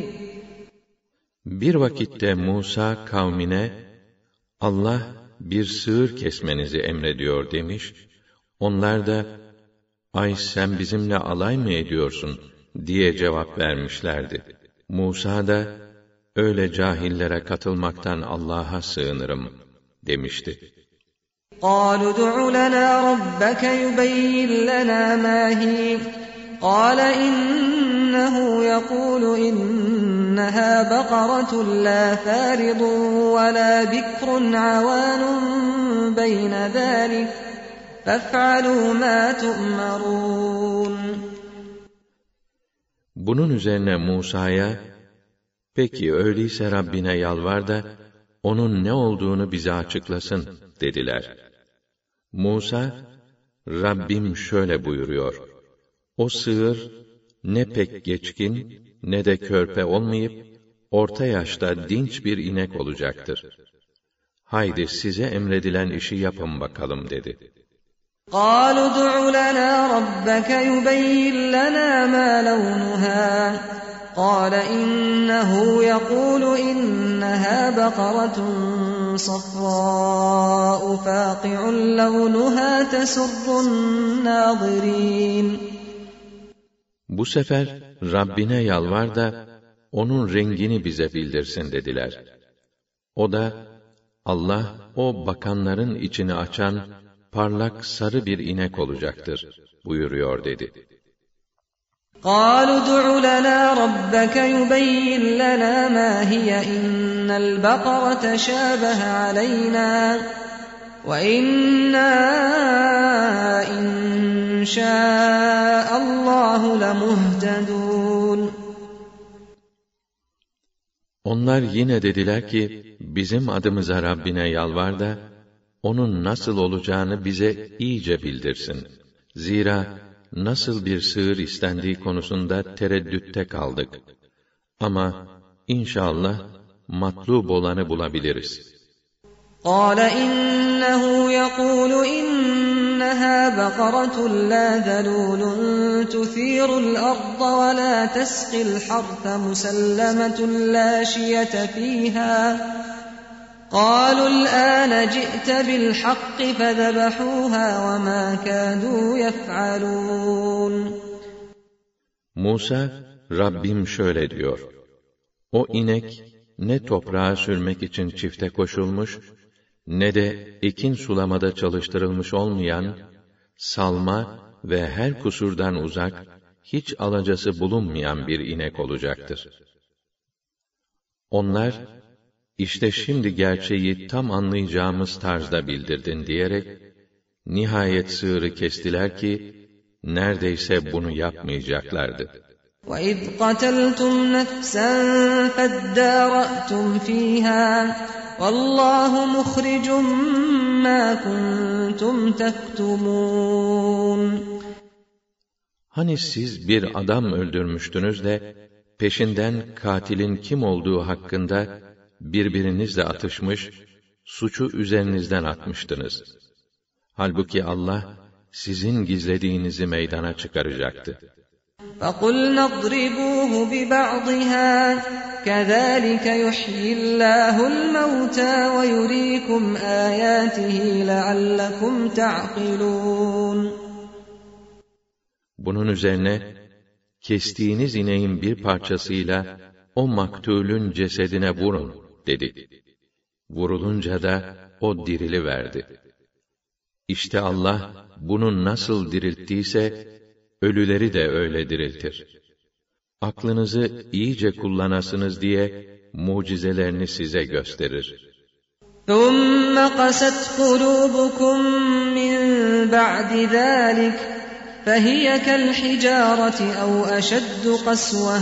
Bir vakitte Musa kavmine Allah bir sığır kesmenizi emrediyor demiş. Onlar da ay sen bizimle alay mı ediyorsun diye cevap vermişlerdi. Musa da öyle cahillere katılmaktan Allah'a sığınırım demişti. قالوا ادع لنا ربك يبين لنا ما هي قال إنه يقول إنها بقرة لا فارض ولا بكر عوان بين ذلك فافعلوا ما تؤمرون Bunun üzerine Musa'ya, peki öyleyse Rabbine yalvar da, onun ne olduğunu bize açıklasın, dediler. Musa, Rabbim şöyle buyuruyor, o sığır, ne pek geçkin, ne de körpe olmayıp, orta yaşta dinç bir inek olacaktır. Haydi size emredilen işi yapın bakalım dedi. قالوا ادع لنا ربك يبين لنا ما لونها قال إنه يقول إنها بقرة صفراء فاقع لونها تسر الناظرين Bu sefer Rabbine yalvar da onun rengini bize bildirsin dediler. O da Allah o bakanların içini açan parlak sarı bir inek olacaktır buyuruyor dedi. قالوا ادع لنا ربك يبين لنا ما هي إن البقرة شابه علينا وإنا إن شاء الله لمهتدون Onlar yine dediler ki, bizim adımıza Rabbine yalvar da, onun nasıl olacağını bize iyice bildirsin. Zira nasıl bir sığır istendiği konusunda tereddütte kaldık. Ama inşallah matlub olanı bulabiliriz. قال إنه يقول إنها بقرة لا ذلول تثير الأرض ولا تسقي الحرث مسلمة لا شية فيها قالوا الآن جئت بالحق فذبحوها وما كادوا يفعلون Musa, Rabbim şöyle diyor. O inek ne toprağa sürmek için çifte koşulmuş, ne de ekin sulamada çalıştırılmış olmayan, salma ve her kusurdan uzak, hiç alacası bulunmayan bir inek olacaktır. Onlar, işte şimdi gerçeği tam anlayacağımız tarzda bildirdin diyerek, nihayet sığırı kestiler ki, neredeyse bunu yapmayacaklardı. وَإِذْ قَتَلْتُمْ نَفْسًا فَادَّارَأْتُمْ فِيهَا وَاللّٰهُ مُخْرِجٌ مَا كُنْتُمْ تَكْتُمُونَ Hani siz bir adam öldürmüştünüz de, peşinden katilin kim olduğu hakkında birbirinizle atışmış, suçu üzerinizden atmıştınız. Halbuki Allah, sizin gizlediğinizi meydana çıkaracaktı. فَقُلْنَا اضْرِبُوهُ بِبَعْضِهَا كَذَٰلِكَ يُحْيِي اللّٰهُ الْمَوْتَىٰ وَيُرِيكُمْ آيَاتِهِ لَعَلَّكُمْ تَعْقِلُونَ Bunun üzerine, kestiğiniz ineğin bir parçasıyla o maktulün cesedine vurun, dedi. Vurulunca da o dirili verdi. İşte Allah, bunu nasıl dirilttiyse, ölüleri de öyle diriltir. Aklınızı iyice kullanasınız diye mucizelerini size gösterir. ثُمَّ قَسَتْ قُلُوبُكُم مِّن بَعْدِ ذَٰلِكَ فَهِيَ كَالْحِجَارَةِ أَوْ أَشَدُّ قَسْوَةً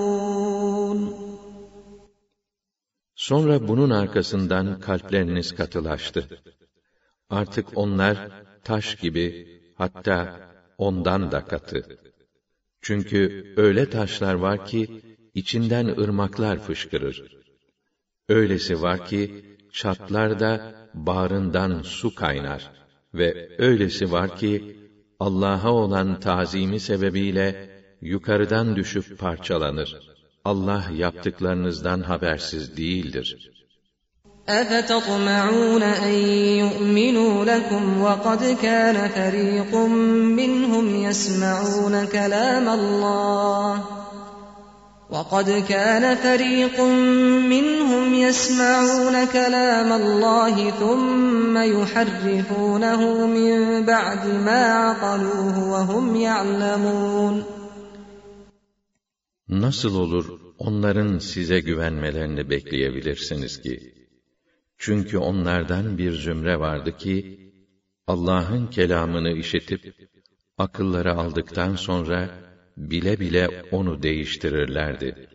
Sonra bunun arkasından kalpleriniz katılaştı. Artık onlar taş gibi, hatta ondan da katı. Çünkü öyle taşlar var ki, içinden ırmaklar fışkırır. Öylesi var ki, çatlar da bağrından su kaynar. Ve öylesi var ki, Allah'a olan tazimi sebebiyle, yukarıdan düşüp parçalanır. Allah yaptıklarınızdan habersiz değildir. أَفَتَطْمَعُونَ أَن يُؤْمِنُوا لَكُمْ وَقَدْ كَانَ فَرِيقٌ مِّنْهُمْ يَسْمَعُونَ كَلَامَ اللَّهِ وَقَدْ كَانَ فَرِيقٌ مِّنْهُمْ يَسْمَعُونَ كَلَامَ اللَّهِ ثُمَّ يُحَرِّفُونَهُ مِن بَعْدِ مَا عَقَلُوهُ وَهُمْ يَعْلَمُونَ Nasıl olur onların size güvenmelerini bekleyebilirsiniz ki? Çünkü onlardan bir zümre vardı ki, Allah'ın kelamını işitip, akılları aldıktan sonra, bile bile onu değiştirirlerdi.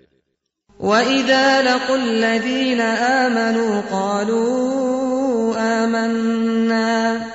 وَإِذَا لَقُوا الَّذ۪ينَ آمَنُوا قَالُوا آمَنَّا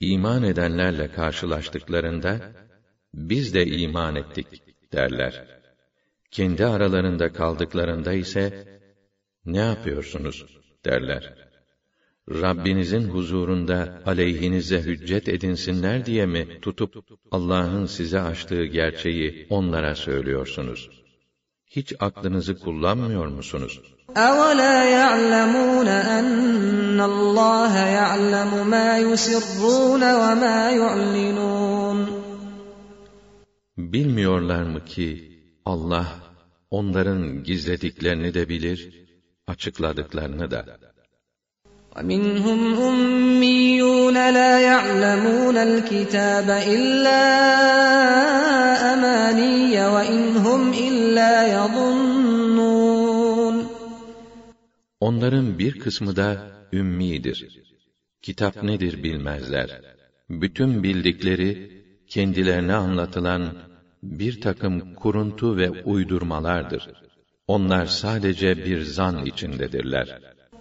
iman edenlerle karşılaştıklarında biz de iman ettik derler. Kendi aralarında kaldıklarında ise ne yapıyorsunuz derler. Rabbinizin huzurunda aleyhinize hüccet edinsinler diye mi tutup Allah'ın size açtığı gerçeği onlara söylüyorsunuz? Hiç aklınızı kullanmıyor musunuz? أَوَلَا يَعْلَمُونَ أَنَّ اللّٰهَ يَعْلَمُ مَا يُسِرُّونَ وَمَا يُعْلِنُونَ Bilmiyorlar mı ki Allah onların gizlediklerini de bilir, açıkladıklarını da. وَمِنْهُمْ أُمِّيُّونَ لَا يَعْلَمُونَ الْكِتَابَ إِلَّا أَمَانِيَّ وَإِنْ هُمْ إِلَّا يَظُنُّونَ Onların bir kısmı da ümmidir. Kitap nedir bilmezler. Bütün bildikleri, kendilerine anlatılan bir takım kuruntu ve uydurmalardır. Onlar sadece bir zan içindedirler.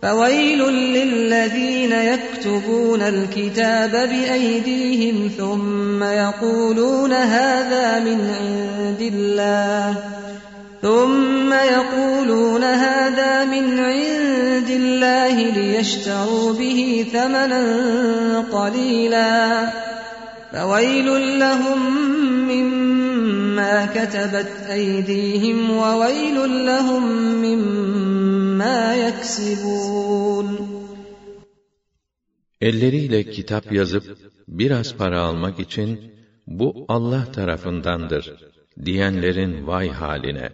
فَوَيْلٌ لِلَّذ۪ينَ يَكْتُبُونَ الْكِتَابَ بِأَيْدِيهِمْ ثُمَّ يَقُولُونَ هَذَا مِنْ عِنْدِ اللّٰهِ ثُمَّ يَقُولُونَ هَذَا مِنْ عِنْدِ اللّٰهِ لِيَشْتَرُوا بِهِ ثَمَنًا قَلِيلًا فَوَيْلٌ لَهُمْ مِمَّا كَتَبَتْ أَيْدِيهِمْ وَوَيْلٌ لَهُمْ مِمَّا يَكْسِبُونَ Elleriyle kitap yazıp biraz para almak için bu Allah tarafındandır diyenlerin vay haline.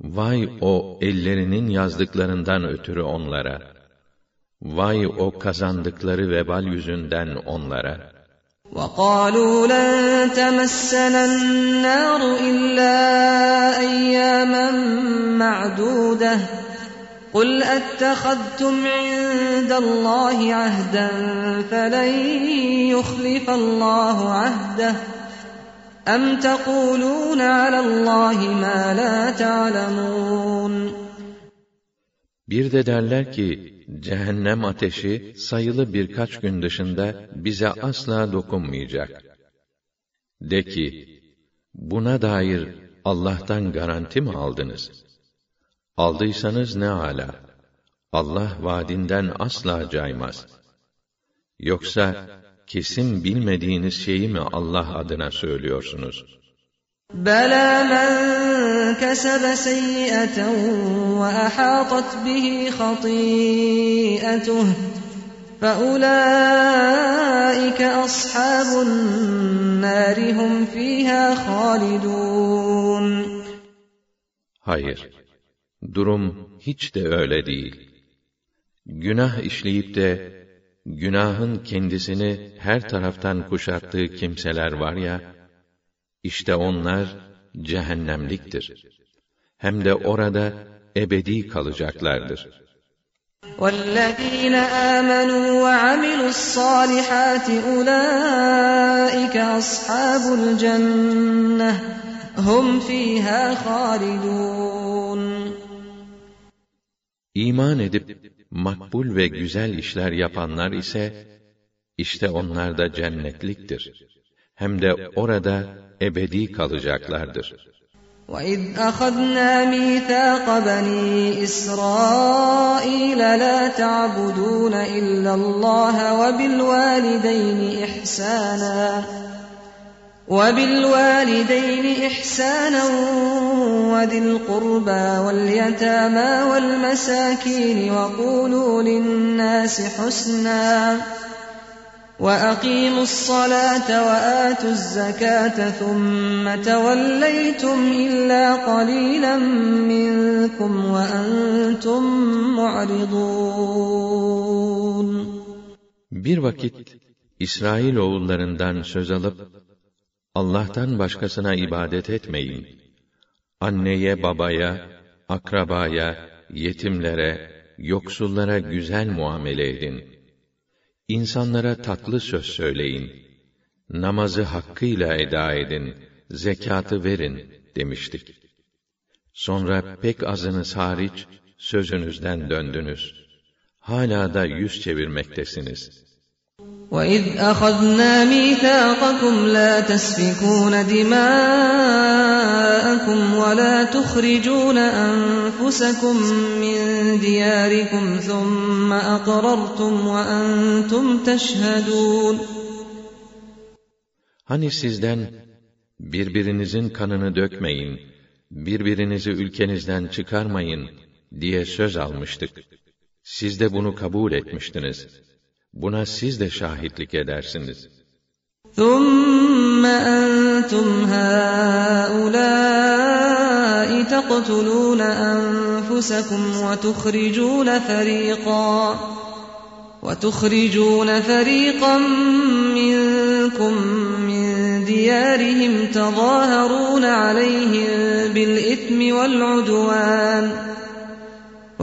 Vay o ellerinin yazdıklarından ötürü onlara. Vay o kazandıkları vebal yüzünden onlara. وَقَالُوا لَن تَمَسَّنَا النَّارُ إِلَّا أَيَّامًا مَّعْدُودَةً قُلْ أَتَّخَذْتُمْ عِندَ اللَّهِ عَهْدًا فَلَن يُخْلِفَ اللَّهُ عَهْدَهُ أَمْ تَقُولُونَ عَلَى اللَّهِ مَا لَا تَعْلَمُونَ Bir de derler ki, cehennem ateşi sayılı birkaç gün dışında bize asla dokunmayacak. De ki, buna dair Allah'tan garanti mi aldınız? Aldıysanız ne ala. Allah vaadinden asla caymaz. Yoksa kesin bilmediğiniz şeyi mi Allah adına söylüyorsunuz? بَلَى مَنْ كَسَبَ سَيِّئَةً وَأَحَاطَتْ بِهِ خَطِيئَتُهُ فَأُولَٰئِكَ أَصْحَابُ النَّارِ هُمْ فِيهَا خَالِدُونَ Hayır, durum hiç de öyle değil. Günah işleyip de, günahın kendisini her taraftan kuşattığı kimseler var ya, işte onlar cehennemliktir. Hem de orada ebedi kalacaklardır. وَالَّذ۪ينَ آمَنُوا وَعَمِلُوا الصَّالِحَاتِ أُولَٰئِكَ أَصْحَابُ الْجَنَّةِ هُمْ ف۪يهَا خَالِدُونَ İman edip makbul ve güzel işler yapanlar ise işte onlar da cennetliktir. Hem de orada ebedi kalacaklardır. وَإِذْ أَخَذْنَا مِيثَاقَ بَنِي إِسْرَائِيلَ لَا تَعْبُدُونَ إِلَّا اللَّهَ وَبِالْوَالِدَيْنِ إِحْسَانًا وَبِالْوَالِدَيْنِ إِحْسَانًا وَذِي الْقُرْبَى وَالْيَتَامَى وَالْمَسَاكِينِ وَقُولُوا لِلنَّاسِ حُسْنًا وَأَقِيمُوا الصَّلَاةَ وَآتُوا الزَّكَاةَ ثُمَّ تَوَلَّيْتُمْ إِلَّا قَلِيلًا مِّنكُمْ وَأَنتُم مُّعْرِضُونَ. Bir vakit İsrail oğullarından söz alıp Allah'tan başkasına ibadet etmeyin. Anneye, babaya, akrabaya, yetimlere, yoksullara güzel muamele edin. İnsanlara tatlı söz söyleyin. Namazı hakkıyla eda edin, zekatı verin demiştik. Sonra pek azınız hariç sözünüzden döndünüz. Hala da yüz çevirmektesiniz.'' وَإِذْ أَخَذْنَا مِيثَاقَكُمْ لَا تَسْفِكُونَ دِمَاءَكُمْ وَلَا تُخْرِجُونَ أَنفُسَكُم مِّن دِيَارِكُمْ ثُمَّ أَقْرَرْتُمْ وَأَنتُمْ تَشْهَدُونَ Hani sizden birbirinizin kanını dökmeyin, birbirinizi ülkenizden çıkarmayın diye söz almıştık. Siz de bunu kabul etmiştiniz. Buna siz de şahitlik edersiniz. ثُمَّ أَنْتُمْ هَؤُلَاءِ تَقْتُلُونَ أَنفُسَكُمْ وَتُخْرِجُونَ فَرِيقًا وَتُخْرِجُونَ فَرِيقًا مِنْكُمْ مِنْ دِيَارِهِمْ تَظَاهَرُونَ عَلَيْهِمْ بِالْإِثْمِ وَالْعُدْوَانِ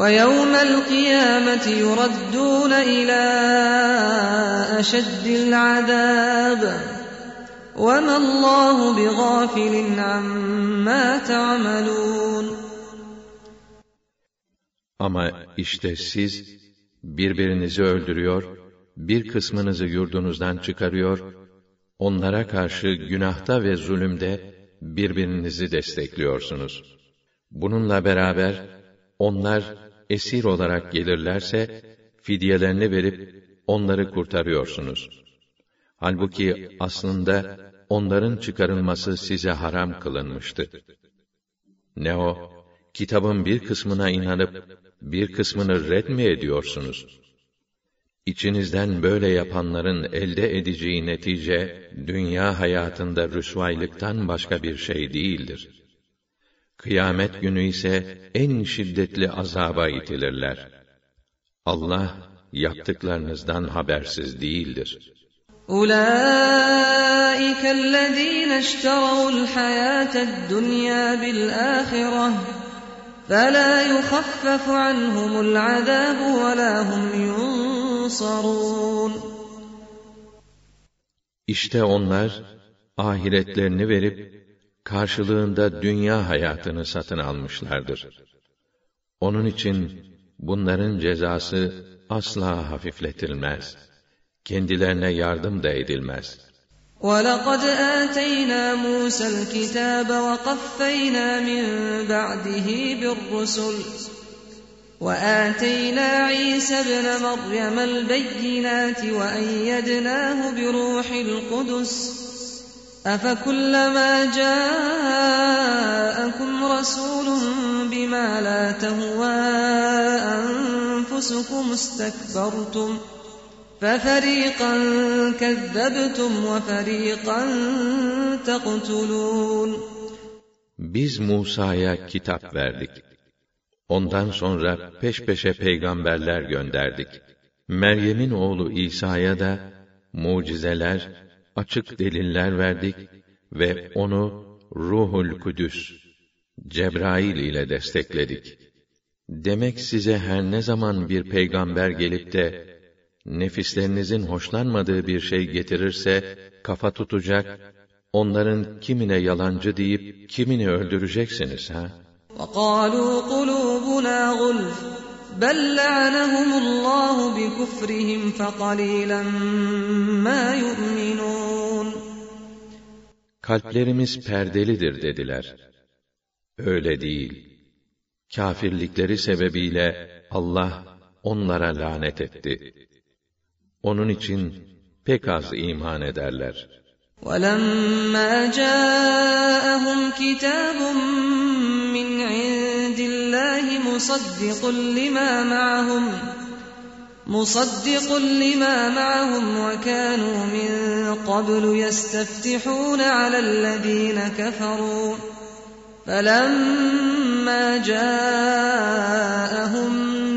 وَيَوْمَ الْقِيَامَةِ يُرَدُّونَ إِلَى أَشَدِّ الْعَذَابِ وَمَا اللّٰهُ بِغَافِلٍ عَمَّا تَعْمَلُونَ Ama işte siz birbirinizi öldürüyor, bir kısmınızı yurdunuzdan çıkarıyor, onlara karşı günahta ve zulümde birbirinizi destekliyorsunuz. Bununla beraber onlar esir olarak gelirlerse fidyelerini verip onları kurtarıyorsunuz. Halbuki aslında onların çıkarılması size haram kılınmıştı. Ne o? Kitabın bir kısmına inanıp bir kısmını red mi ediyorsunuz? İçinizden böyle yapanların elde edeceği netice dünya hayatında rüsvaylıktan başka bir şey değildir. Kıyamet günü ise en şiddetli azaba itilirler. Allah yaptıklarınızdan habersiz değildir. أُولَٰئِكَ الَّذ۪ينَ اشْتَرَوُا الْحَيَاةَ الدُّنْيَا بِالْآخِرَةِ فَلَا يُخَفَّفُ عَنْهُمُ الْعَذَابُ وَلَا هُمْ يُنصَرُونَ İşte onlar ahiretlerini verip karşılığında dünya hayatını satın almışlardır. Onun için bunların cezası asla hafifletilmez. Kendilerine yardım da edilmez. وَلَقَدْ آتَيْنَا مُوسَى الْكِتَابَ وَقَفَّيْنَا مِنْ بَعْدِهِ بِالرُّسُلِ وَآتَيْنَا عِيسَى ابْنَ مَرْيَمَ الْبَيِّنَاتِ وَأَيَّدْنَاهُ بِرُوحِ الْقُدُسِ أَفَكُلَّمَا جَاءَكُمْ رَسُولٌ بِمَا لَا تَهْوَى أَنفُسُكُمُ اسْتَكْبَرْتُمْ فَفَرِيقًا كَذَّبْتُمْ وَفَرِيقًا تَقْتُلُونَ Biz Musa'ya kitap verdik. Ondan sonra peş peşe peygamberler gönderdik. Meryem'in oğlu İsa'ya da mucizeler, açık deliller verdik ve onu Ruhul Kudüs, Cebrail ile destekledik. Demek size her ne zaman bir peygamber gelip de nefislerinizin hoşlanmadığı bir şey getirirse kafa tutacak, onların kimine yalancı deyip kimini öldüreceksiniz ha? وَقَالُوا قُلُوبُنَا غُلْفٌ بَلْ لَعَنَهُمُ اللّٰهُ بِكُفْرِهِمْ فَقَلِيلًا مَا يُؤْمِنُونَ Kalplerimiz perdelidir dediler. Öyle değil. Kafirlikleri sebebiyle Allah onlara lanet etti. Onun için pek az iman ederler. وَلَمَّا جَاءَهُمْ كِتَابٌ مِّنْ عِندِ اللَّهِ مُصَدِّقٌ لِمَا مَعَهُمْ مُصَدِّقٌ لِمَا مَعَهُمْ وَكَانُوا مِن قَبْلُ يَسْتَفْتِحُونَ عَلَى الَّذِينَ كَفَرُوا. فَلَمَّا جَاءَهُم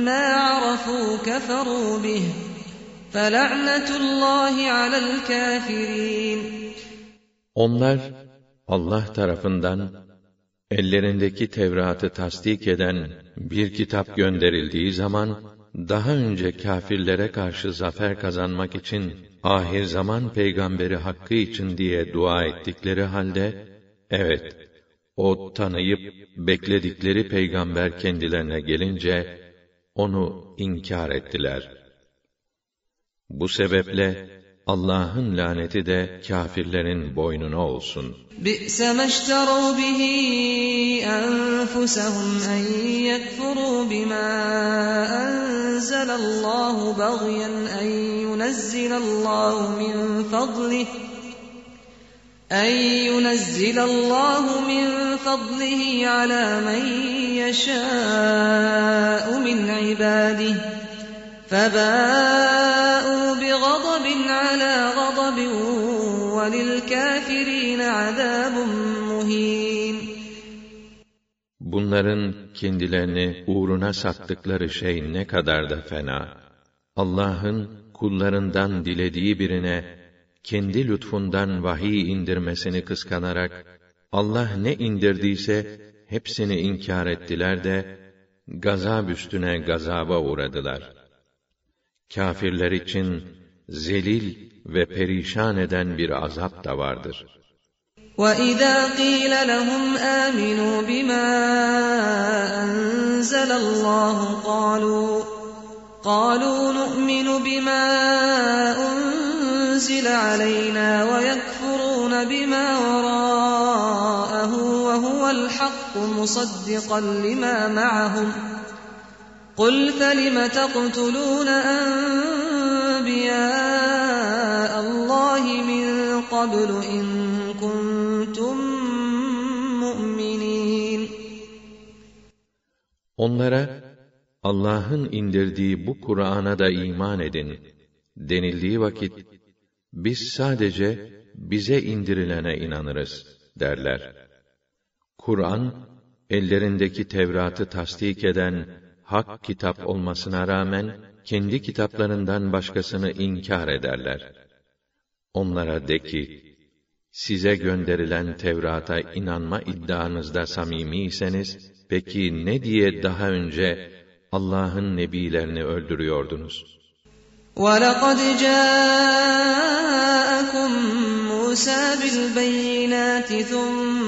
مَّا عَرَفُوا كَفَرُوا بِهِ فَلَعْنَةُ اللّٰهِ عَلَى الْكَافِرِينَ. Onlar Allah tarafından ellerindeki Tevrat'ı tasdik eden bir kitap gönderildiği zaman daha önce kâfirlere karşı zafer kazanmak için ahir zaman peygamberi hakkı için diye dua ettikleri halde evet o tanıyıp bekledikleri peygamber kendilerine gelince onu inkar ettiler. Bu sebeple Allah'ın laneti de kâfirlerin boynuna olsun. بِئْسَ مَا اشْتَرَوْا بِهِ أَنفُسَهُمْ أَن يَكْفُرُوا بِمَا أَنزَلَ اللَّهُ بَغْيًا أَن يُنَزِّلَ اللَّهُ مِن فَضْلِهِ أن ينزل الله من فضله على من يشاء من عباده فباءوا بغضب على غضب وللكافرين عذاب مهين Bunların kendilerini uğruna sattıkları şey ne kadar da fena. Allah'ın kullarından dilediği birine kendi lütfundan vahiy indirmesini kıskanarak Allah ne indirdiyse hepsini inkar ettiler de gazab üstüne gazaba uğradılar. Kafirler için zelil ve perişan eden bir azap da vardır. وَإِذَا قِيلَ لَهُمْ آمِنُوا بِمَا أَنزَلَ اللَّهُ قَالُوا قَالُوا نُؤْمِنُ بِمَا أُنزِلَ عَلَيْنَا وَيَكْفُرُونَ بِمَا وَرَاءَهُ وَهُوَ الْحَقُّ مُصَدِّقًا لِمَا مَعَهُمْ قُلْ فَلِمَ تَقْتُلُونَ أَنبِيَاءَ اللَّهِ مِن قَبْلُ إِن كُنتُم مُّؤْمِنِينَ Onlara Allah'ın indirdiği bu Kur'an'a da iman edin denildiği vakit biz sadece bize indirilene inanırız derler. Kur'an ellerindeki Tevrat'ı tasdik eden hak kitap olmasına rağmen kendi kitaplarından başkasını inkar ederler. Onlara de ki, size gönderilen Tevrat'a inanma iddianızda samimiyseniz, peki ne diye daha önce Allah'ın nebilerini öldürüyordunuz? وَلَقَدْ جَاءَكُم مُّوسَىٰ بِالْبَيِّنَاتِ ثُمَّ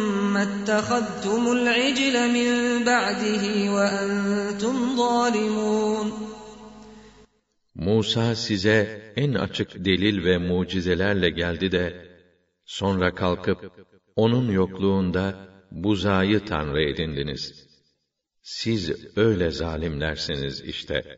اتَّخَذْتُمُ الْعِجْلَ مِن بَعْدِهِ وَأَنتُمْ ظَالِمُونَ Musa size en açık delil ve mucizelerle geldi de, sonra kalkıp, onun yokluğunda buzayı tanrı edindiniz. Siz öyle zalimlersiniz işte.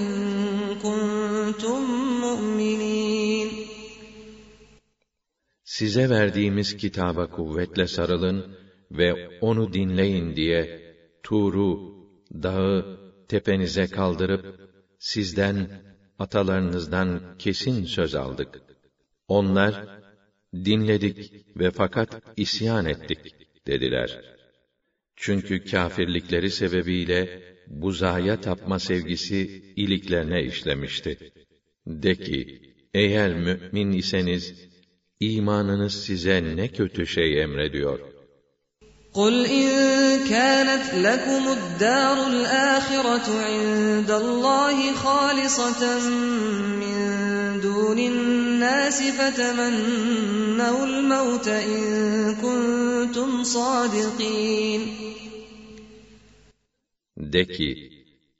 Size verdiğimiz kitaba kuvvetle sarılın ve onu dinleyin diye Tur'u, dağı tepenize kaldırıp sizden, atalarınızdan kesin söz aldık. Onlar, dinledik ve fakat isyan ettik dediler. Çünkü kâfirlikleri sebebiyle buzaya tapma sevgisi iliklerine işlemişti. De ki, eğer mü'min iseniz, imanınız size ne kötü şey emrediyor. قُلْ إِن كَانَتْ لَكُمُ الدَّارُ الْآخِرَةُ عِندَ اللَّهِ خَالِصَةً مِّن دُونِ النَّاسِ فَتَمَنَّوُا الْمَوْتَ إِن كُنتُمْ صَادِقِينَ De ki,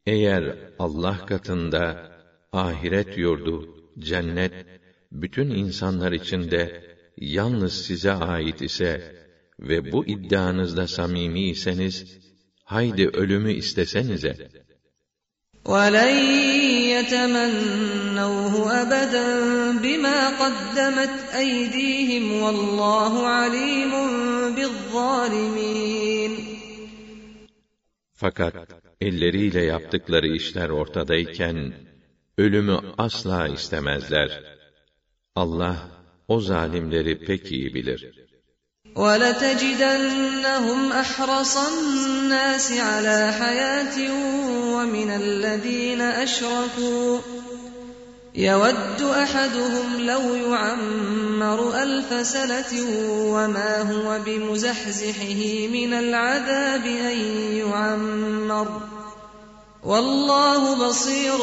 eğer Allah katında ahiret yurdu, cennet, bütün insanlar içinde yalnız size ait ise ve bu iddianızda samimiyseniz, haydi ölümü istesenize. وَلَنْ يَتَمَنَّوْهُ أَبَدًا بِمَا قَدَّمَتْ أَيْدِيهِمْ وَاللّٰهُ عَلِيمٌ بِالظَّالِمِينَ Fakat elleriyle yaptıkları işler ortadayken, ölümü asla istemezler. Allah, o zalimleri pek iyi bilir. وَلَتَجِدَنَّهُمْ أَحْرَصَ النَّاسِ عَلَى حَيَاةٍ وَمِنَ الَّذِينَ أَشْرَكُوا. يود أحدهم لو يعمر ألف سنة وما هو بمزحزحه من العذاب أن يعمر. والله بصير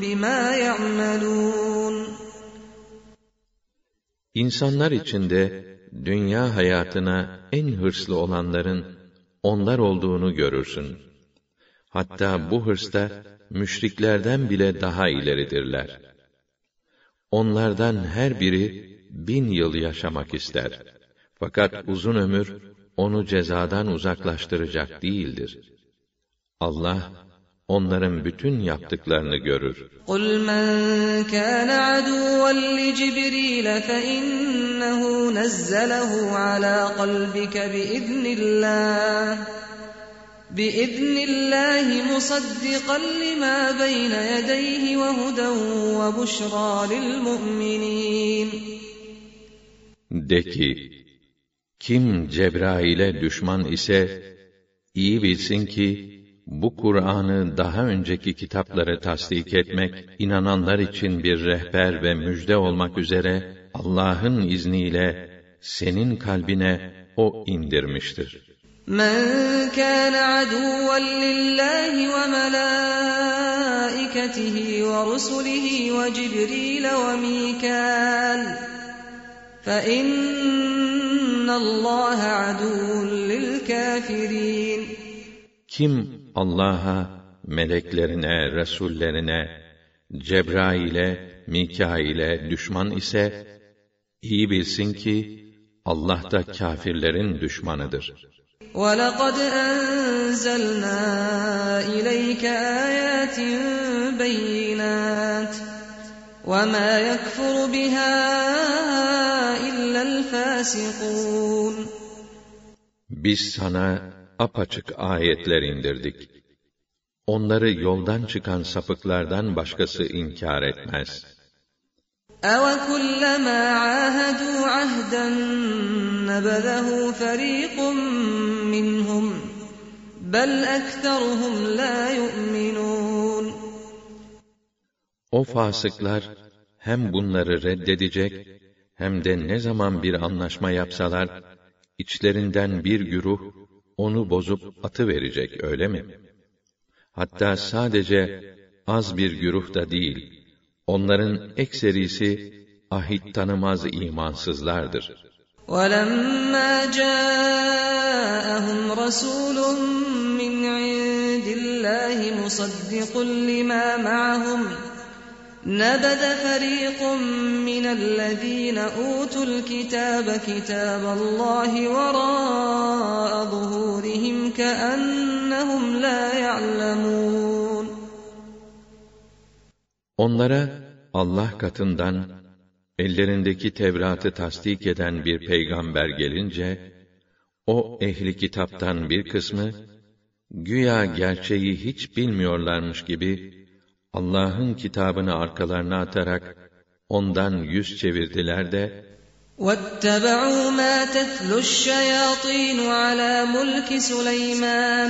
بما يعملون. İnsanlar içinde dünya hayatına en hırslı olanların onlar olduğunu görürsün. Hatta bu hırsta müşriklerden bile daha ileridirler. Onlardan her biri bin yıl yaşamak ister. Fakat uzun ömür onu cezadan uzaklaştıracak değildir. Allah onların bütün yaptıklarını görür. قُلْ مَنْ كَانَ عَدُوًّا لِجِبْرِيلَ فَإِنَّهُ نَزَّلَهُ عَلَى قَلْبِكَ بِإِذْنِ اللَّهِ بِإِذْنِ اللَّهِ مُصَدِّقًا لِمَا بَيْنَ يَدَيْهِ وَهُدًى وَبُشْرَى لِلْمُؤْمِنِينَ De ki, kim Cebrail'e düşman ise, iyi bilsin ki, bu Kur'an'ı daha önceki kitapları tasdik etmek, inananlar için bir rehber ve müjde olmak üzere, Allah'ın izniyle senin kalbine O indirmiştir. مَنْ كَانَ عَدُوًّا لِلَّهِ وَمَلَائِكَتِهِ وَرُسُلِهِ وَجِبْرِيلَ وَمِيكَالَ فَإِنَّ اللَّهَ عَدُوٌّ لِلْكَافِرِينَ Kim Allah'a, meleklerine, resullerine, Cebrail'e, Mikail'e düşman ise, iyi bilsin ki, Allah da kâfirlerin düşmanıdır. وَلَقَدْ أَنزَلْنَا إِلَيْكَ آيَاتٍ بَيِّنَاتٍ وَمَا يَكْفُرُ بِهَا إِلَّا الْفَاسِقُونَ Biz sana apaçık ayetler indirdik. Onları yoldan çıkan sapıklardan başkası inkar etmez. أَوَكُلَّمَا عَاهَدُوا عَهْدًا نَبَذَهُ فَرِيقٌ مِّنْهُمْ بَلْ أَكْثَرُهُمْ لَا يُؤْمِنُونَ O fasıklar hem bunları reddedecek hem de ne zaman bir anlaşma yapsalar içlerinden bir güruh onu bozup atı verecek öyle mi? Hatta sadece az bir güruh da değil, onların ekserisi ahit tanımaz imansızlardır. وَلَمَّا جَاءَهُمْ رَسُولٌ مِّنْ عِندِ اللَّهِ مُصَدِّقٌ لِّمَا مَعَهُمْ نَبَذَ فَرِيقٌ مِّنَ الَّذِينَ أُوتُوا الْكِتَابَ كِتَابَ اللَّهِ وَرَاءَ Onlara Allah katından ellerindeki Tevrat'ı tasdik eden bir peygamber gelince o ehli kitaptan bir kısmı güya gerçeği hiç bilmiyorlarmış gibi Allah'ın kitabını arkalarına atarak ondan yüz çevirdiler de وَاتَّبَعُوا مَا تَتْلُو الشَّيَاطِينُ عَلَى مُلْكِ سُلَيْمَانَ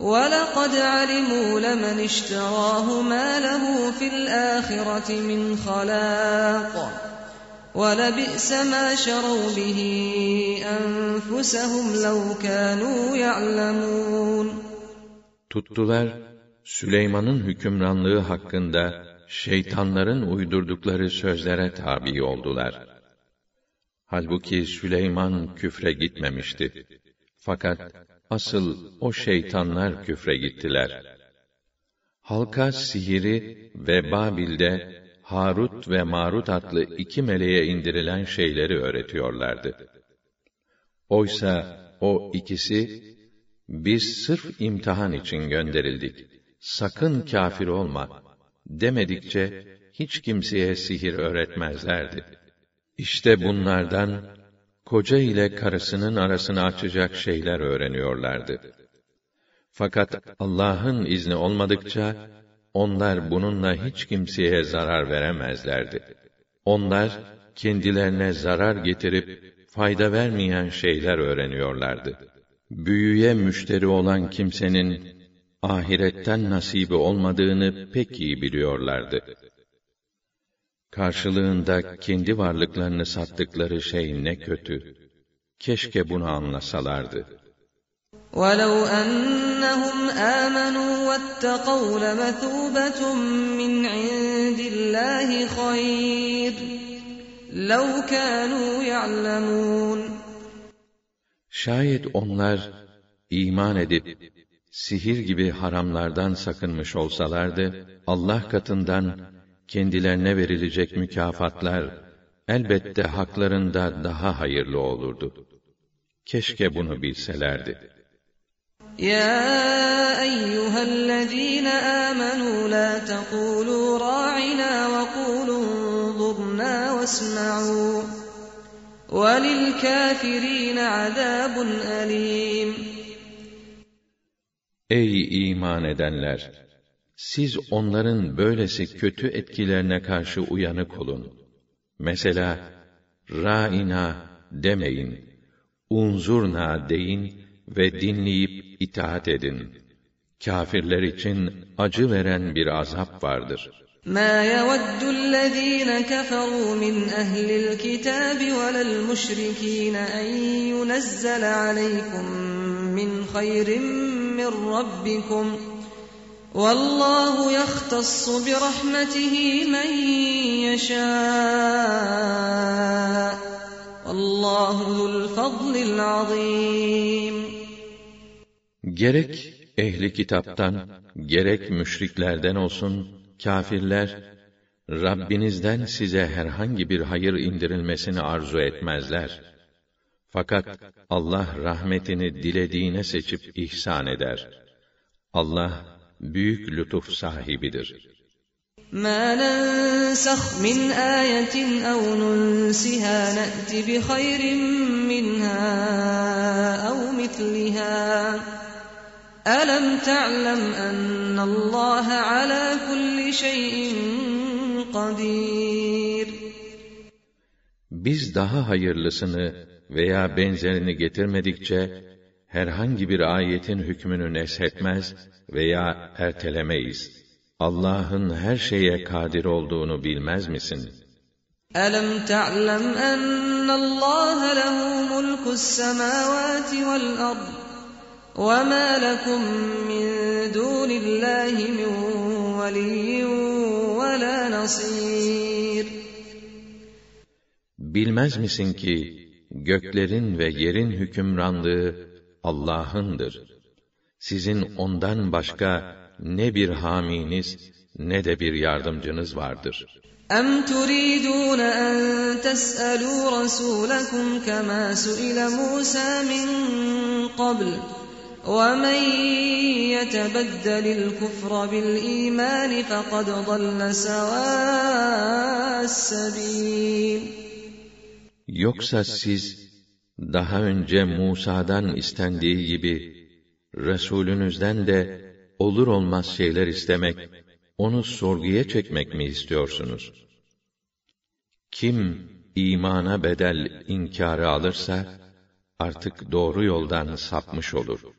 وَلَقَدْ عَلِمُوا لَمَنِ اشْتَرَاهُ مَا لَهُ فِي الْآخِرَةِ مِنْ خَلَاقٍ وَلَبِئْسَ مَا شَرَوْا بِهِ أَنفُسَهُمْ لَوْ كَانُوا يَعْلَمُونَ Tuttular, Süleyman'ın hükümranlığı hakkında şeytanların uydurdukları sözlere tabi oldular. Halbuki Süleyman küfre gitmemişti. Fakat asıl o şeytanlar küfre gittiler. Halka sihiri ve Babil'de Harut ve Marut adlı iki meleğe indirilen şeyleri öğretiyorlardı. Oysa o ikisi, biz sırf imtihan için gönderildik. Sakın kafir olma demedikçe hiç kimseye sihir öğretmezlerdi. İşte bunlardan koca ile karısının arasını açacak şeyler öğreniyorlardı. Fakat Allah'ın izni olmadıkça onlar bununla hiç kimseye zarar veremezlerdi. Onlar kendilerine zarar getirip fayda vermeyen şeyler öğreniyorlardı. Büyüye müşteri olan kimsenin ahiretten nasibi olmadığını pek iyi biliyorlardı. Karşılığında kendi varlıklarını sattıkları şey ne kötü. Keşke bunu anlasalardı. وَلَوْ أَنَّهُمْ آمَنُوا وَاتَّقَوْا لَمَثُوبَةٌ مِّنْ عِندِ اللَّهِ خَيْرٌ لَوْ كَانُوا يَعْلَمُونَ Şayet onlar iman edip sihir gibi haramlardan sakınmış olsalardı Allah katından kendilerine verilecek mükafatlar elbette haklarında daha hayırlı olurdu. Keşke bunu bilselerdi. يا أيها الذين آمنوا لا تقولوا راعنا وقولوا انظرنا واسمعوا وللكافرين عذاب أليم Ey iman edenler! Siz onların böylesi kötü etkilerine karşı uyanık olun. Mesela, ra'ina demeyin, unzurna deyin ve dinleyip itaat edin. Kafirler için acı veren bir azap vardır. ما يود الذين كفروا من أهل الكتاب ولا المشركين أن ينزل عليكم من خير من ربكم والله يختص برحمته من يشاء والله ذو الفضل العظيم Gerek ehli kitaptan, gerek müşriklerden olsun, kâfirler, Rabbinizden size herhangi bir hayır indirilmesini arzu etmezler. Fakat Allah rahmetini dilediğine seçip ihsan eder. Allah büyük lütuf sahibidir. ما ننسخ من آية أو ننسها نأت بخير منها أو مثلها ألم تعلم أن الله على كل شيء قدير Biz daha hayırlısını veya benzerini getirmedikçe herhangi bir ayetin hükmünü neshetmez veya ertelemeyiz. Allah'ın her şeye kadir olduğunu bilmez misin? ألم تعلم أن الله له ملك السماوات والأرض وما لكم من دون الله من ولي ولا نصير Bilmez misin ki göklerin ve yerin hükümranlığı Allah'ındır. Sizin ondan başka ne bir haminiz ne de bir yardımcınız vardır. أم تريدون أن تسألوا رسولكم كما سئل موسى من قبل ومن يتبدل الكفر بالإيمان فقد ضل سواء السبيل Yoksa siz daha önce Musa'dan istendiği gibi Resulünüzden de olur olmaz şeyler istemek, onu sorguya çekmek mi istiyorsunuz? Kim imana bedel inkarı alırsa artık doğru yoldan sapmış olur.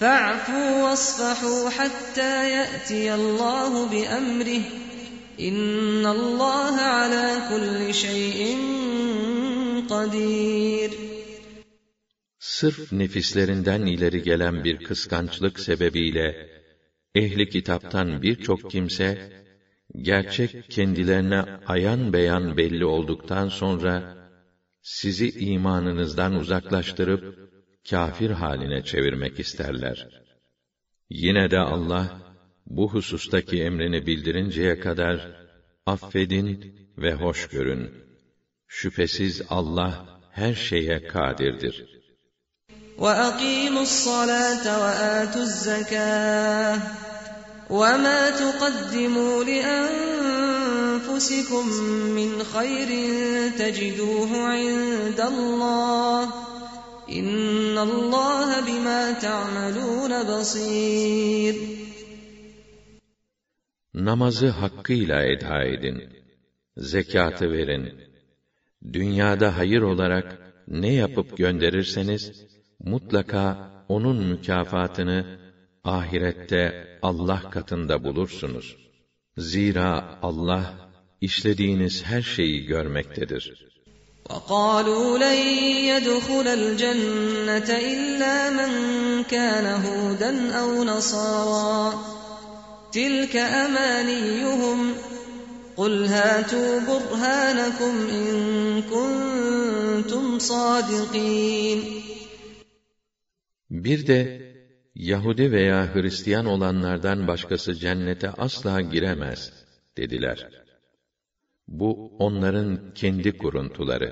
فاعفوا واصفحوا حتى يأتي الله بأمره إن الله على كل شيء قدير Sırf nefislerinden ileri gelen bir kıskançlık sebebiyle ehli kitaptan birçok kimse gerçek kendilerine ayan beyan belli olduktan sonra sizi imanınızdan uzaklaştırıp kafir haline çevirmek isterler. Yine de Allah bu husustaki emrini bildirinceye kadar affedin ve hoş görün. Şüphesiz Allah her şeye kadirdir. وَأَقِيمُوا الصَّلَاةَ وَآتُوا الزَّكَاةَ وَمَا تُقَدِّمُوا لِأَنفُسِكُم مِّنْ خَيْرٍ تَجِدُوهُ عِندَ اللَّهِ İnna Allah bima ta'malun basir. Namazı hakkıyla eda edin. Zekatı verin. Dünyada hayır olarak ne yapıp gönderirseniz mutlaka onun mükafatını ahirette Allah katında bulursunuz. Zira Allah işlediğiniz her şeyi görmektedir. وقالوا لن يدخل الجنة إلا من كان هودا أو نصارى تلك أمانيهم قل هاتوا برهانكم إن كنتم صادقين Bir de Yahudi veya Hristiyan olanlardan başkası cennete asla giremez dediler. Bu onların kendi kuruntuları.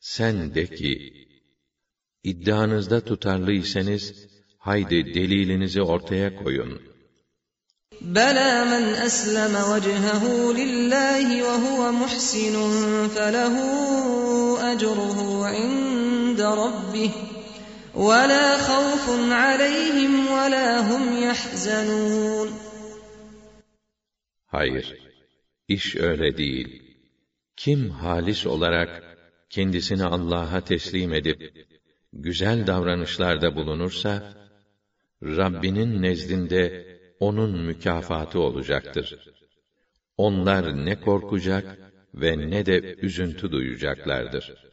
Sen de ki, iddianızda tutarlıysanız, haydi delilinizi ortaya koyun. بلى من أسلم وجهه لله وهو محسن فله أجره عند ربه ولا خوف عليهم ولا هم يحزنون Hayır, iş öyle değil. Kim halis olarak kendisini Allah'a teslim edip güzel davranışlarda bulunursa Rabbinin nezdinde onun mükafatı olacaktır. Onlar ne korkacak ve ne de üzüntü duyacaklardır.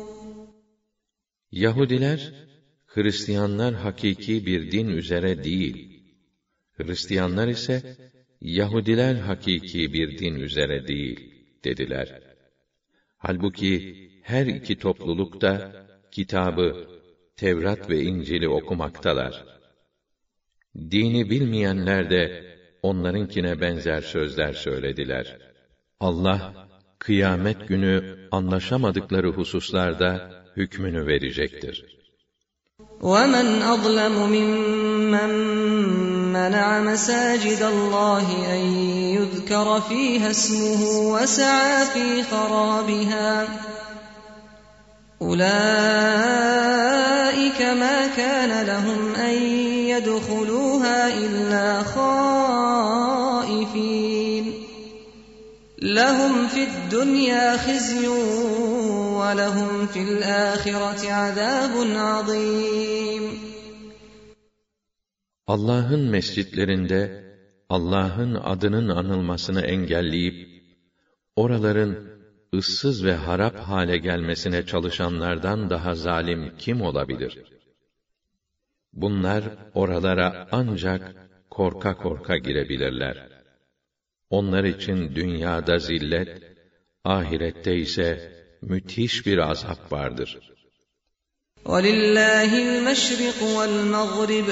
Yahudiler, Hristiyanlar hakiki bir din üzere değil. Hristiyanlar ise, Yahudiler hakiki bir din üzere değil, dediler. Halbuki her iki topluluk da kitabı, Tevrat ve İncil'i okumaktalar. Dini bilmeyenler de onlarınkine benzer sözler söylediler. Allah, kıyamet günü anlaşamadıkları hususlarda hükmünü verecektir. وَمَنْ أَظْلَمُ مِمَّنْ مَنَعَ مَسَاجِدَ اللَّهِ أَنْ يُذْكَرَ فِيهَا اسْمُهُ وَسَعَى فِي خَرَابِهَا أُولَئِكَ مَا كَانَ لَهُمْ أَنْ يَدْخُلُوهَا إِلَّا خَائِفِينَ لَهُمْ فِي الدُّنْيَا خِزْيٌ وَلَهُمْ فِي الْآخِرَةِ عَذَابٌ عَظِيمٌ Allah'ın mescitlerinde Allah'ın adının anılmasını engelleyip oraların ıssız ve harap hale gelmesine çalışanlardan daha zalim kim olabilir? Bunlar oralara ancak korka korka girebilirler. Onlar için dünyada zillet, ahirette ise müthiş bir azap vardır. وَلِلَّهِ الْمَشْرِقُ وَالْمَغْرِبُ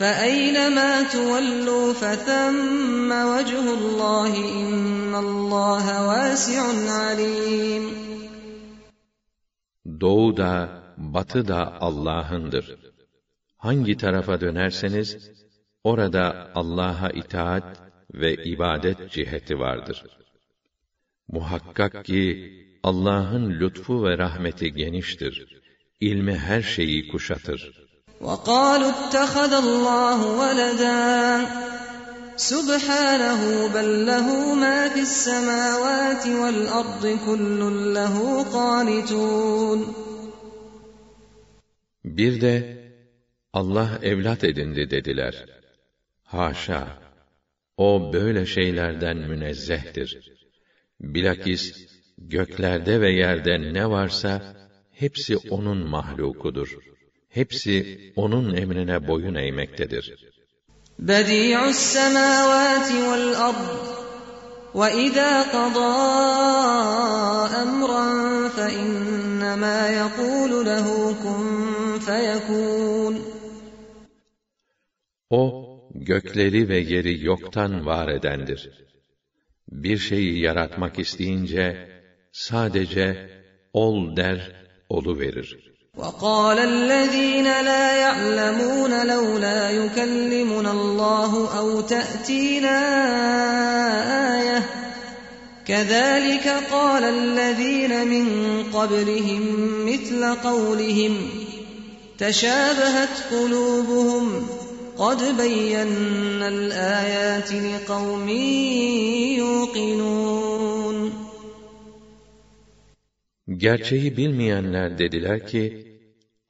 فَأَيْنَمَا تُوَلُّوا فَثَمَّ وَجْهُ اللَّهِ إِنَّ اللَّهَ وَاسِعٌ عَلِيمٌ doğu da, batı da Allah'ındır. Hangi tarafa dönerseniz, orada Allah'a itaat ve ibadet ciheti vardır. Muhakkak ki Allah'ın lütfu ve rahmeti geniştir. İlmi her şeyi kuşatır. وَقَالُوا اتَّخَذَ اللّٰهُ وَلَدًا سُبْحَانَهُ بَلْ لَهُ مَا فِي السَّمَاوَاتِ وَالْأَرْضِ كُلٌّ لَهُ قَانِتُونَ Bir de Allah evlat edindi dediler. Haşa! O böyle şeylerden münezzehtir. Bilakis göklerde ve yerde ne varsa hepsi onun mahlukudur. Hepsi onun emrine boyun eğmektedir. بديع السماوات والأرض وإذا قضى أمرا فإنما يقول له كن فيكون O, gökleri ve yeri yoktan var edendir. Bir şeyi yaratmak isteyince, sadece ol der, olu verir. وقال الذين لا يعلمون لولا يكلمنا الله أو تأتينا آية كذلك قال الذين من قبلهم مثل قولهم تشابهت قلوبهم قد بينا الآيات لقوم يوقنون Gerçeği bilmeyenler dediler ki,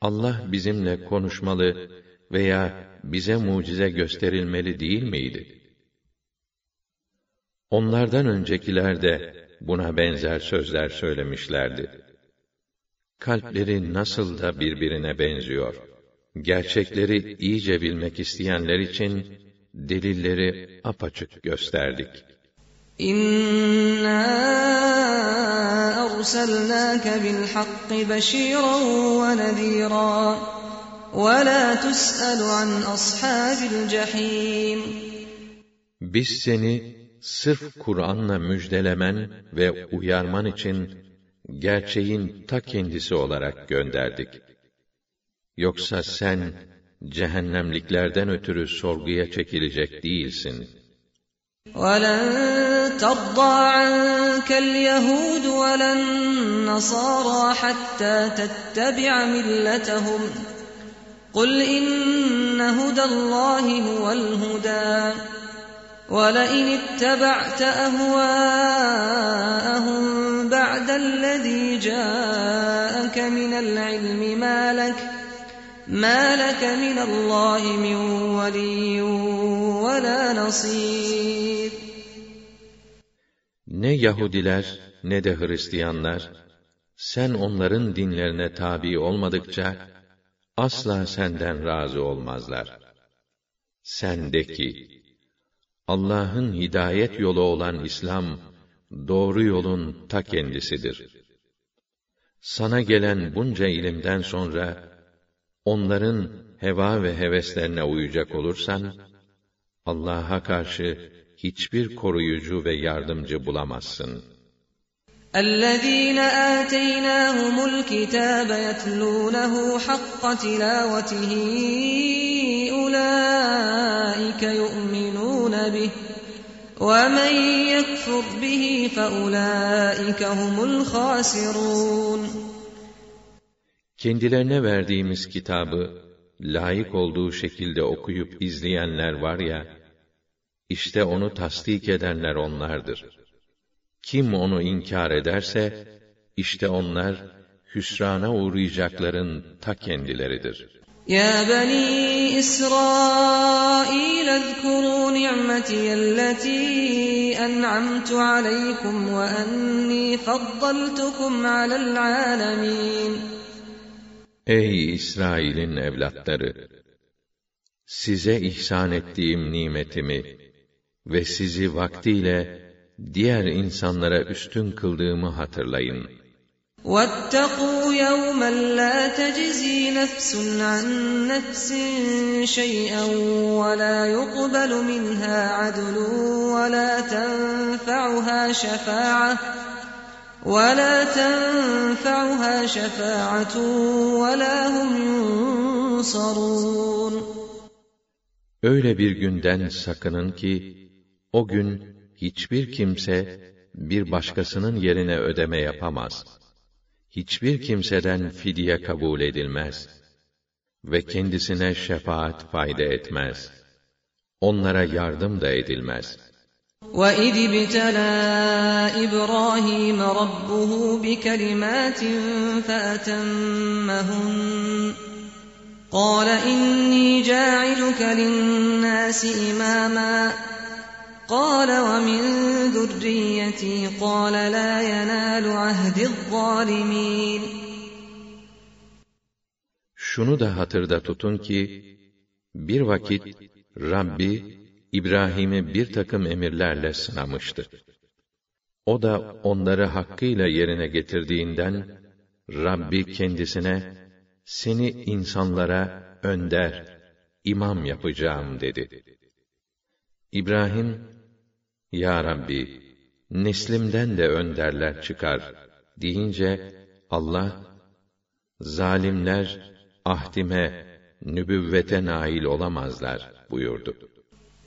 Allah bizimle konuşmalı veya bize mucize gösterilmeli değil miydi? Onlardan öncekiler de buna benzer sözler söylemişlerdi. Kalpleri nasıl da birbirine benziyor. gerçekleri iyice bilmek isteyenler için delilleri apaçık gösterdik. İnna erselnâke bil hakkı beşîran ve nezîrâ ve lâ tüs'elu an ashâbil cehîm. Biz seni sırf Kur'an'la müjdelemen ve uyarman için gerçeğin ta kendisi olarak gönderdik. Yoksa sen cehennemliklerden ötürü sorguya çekilecek değilsin.'' ولن ترضى عنك اليهود ولا النصارى حتى تتبع ملتهم قل إن هدى الله هو الهدى ولئن اتبعت أهواءهم بعد الذي جاءك من العلم ما لك مَا لَكَ مِنَ اللّٰهِ مِنْ وَلِيٍّ وَلَا نَصِيرٍ Ne Yahudiler ne de Hristiyanlar, sen onların dinlerine tabi olmadıkça, asla senden razı olmazlar. Sen de ki, Allah'ın hidayet yolu olan İslam, doğru yolun ta kendisidir. Sana gelen bunca ilimden sonra, onların heva ve heveslerine uyacak olursan, Allah'a karşı hiçbir koruyucu ve yardımcı bulamazsın. اَلَّذ۪ينَ آتَيْنَاهُمُ الْكِتَابَ يَتْلُونَهُ حَقَّ تِلَاوَتِهِ اُولَٰئِكَ يُؤْمِنُونَ بِهِ وَمَنْ يَكْفُرْ بِهِ فَاُولَٰئِكَ هُمُ الْخَاسِرُونَ Kendilerine verdiğimiz kitabı layık olduğu şekilde okuyup izleyenler var ya, işte onu tasdik edenler onlardır. Kim onu inkar ederse, işte onlar hüsrana uğrayacakların ta kendileridir. Bani İsrail ezkuru ni'meti elleti en'amtu aleykum ve enni faddaltukum alel alemin. Ey İsrail'in evlatları! Size ihsan ettiğim nimetimi ve sizi vaktiyle diğer insanlara üstün kıldığımı hatırlayın. وَاتَّقُوا يَوْمًا لَا تَجْزِي نَفْسٌ عَنْ نَفْسٍ شَيْئًا وَلَا يُقْبَلُ مِنْهَا عَدْلٌ وَلَا تَنْفَعُهَا شَفَاعَةٌ وَلَا تَنْفَعُهَا شَفَاعَةٌ وَلَا هُمْ يُنصَرُونَ Öyle bir günden sakının ki, o gün hiçbir kimse bir başkasının yerine ödeme yapamaz. Hiçbir kimseden fidye kabul edilmez ve kendisine şefaat fayda etmez. Onlara yardım da edilmez. وَإِذِ ابْتَلَى إِبْرَاهِيمَ رَبُّهُ بِكَلِمَاتٍ فَأَتَمَّهُنَّ قَالَ إِنِّي جَاعِلُكَ لِلنَّاسِ إِمَامًا قال ومن ذريتي قال لا ينال عهد الظالمين Şunu da hatırda tutun ki, bir vakit Rabbi, İbrahim'i bir takım emirlerle sınamıştı. O da onları hakkıyla yerine getirdiğinden, Rabbi kendisine, seni insanlara önder, imam yapacağım dedi. İbrahim, ya Rabbi, neslimden de önderler çıkar deyince Allah, zalimler ahdime, nübüvvete nail olamazlar buyurdu.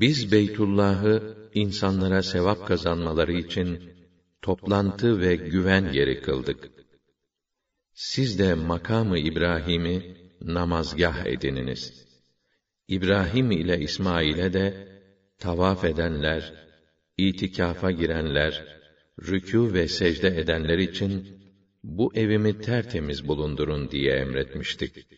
Biz Beytullah'ı insanlara sevap kazanmaları için toplantı ve güven yeri kıldık. Siz de makamı İbrahim'i namazgah edininiz. İbrahim ile İsmail'e de tavaf edenler, itikafa girenler, rükû ve secde edenler için bu evimi tertemiz bulundurun diye emretmiştik.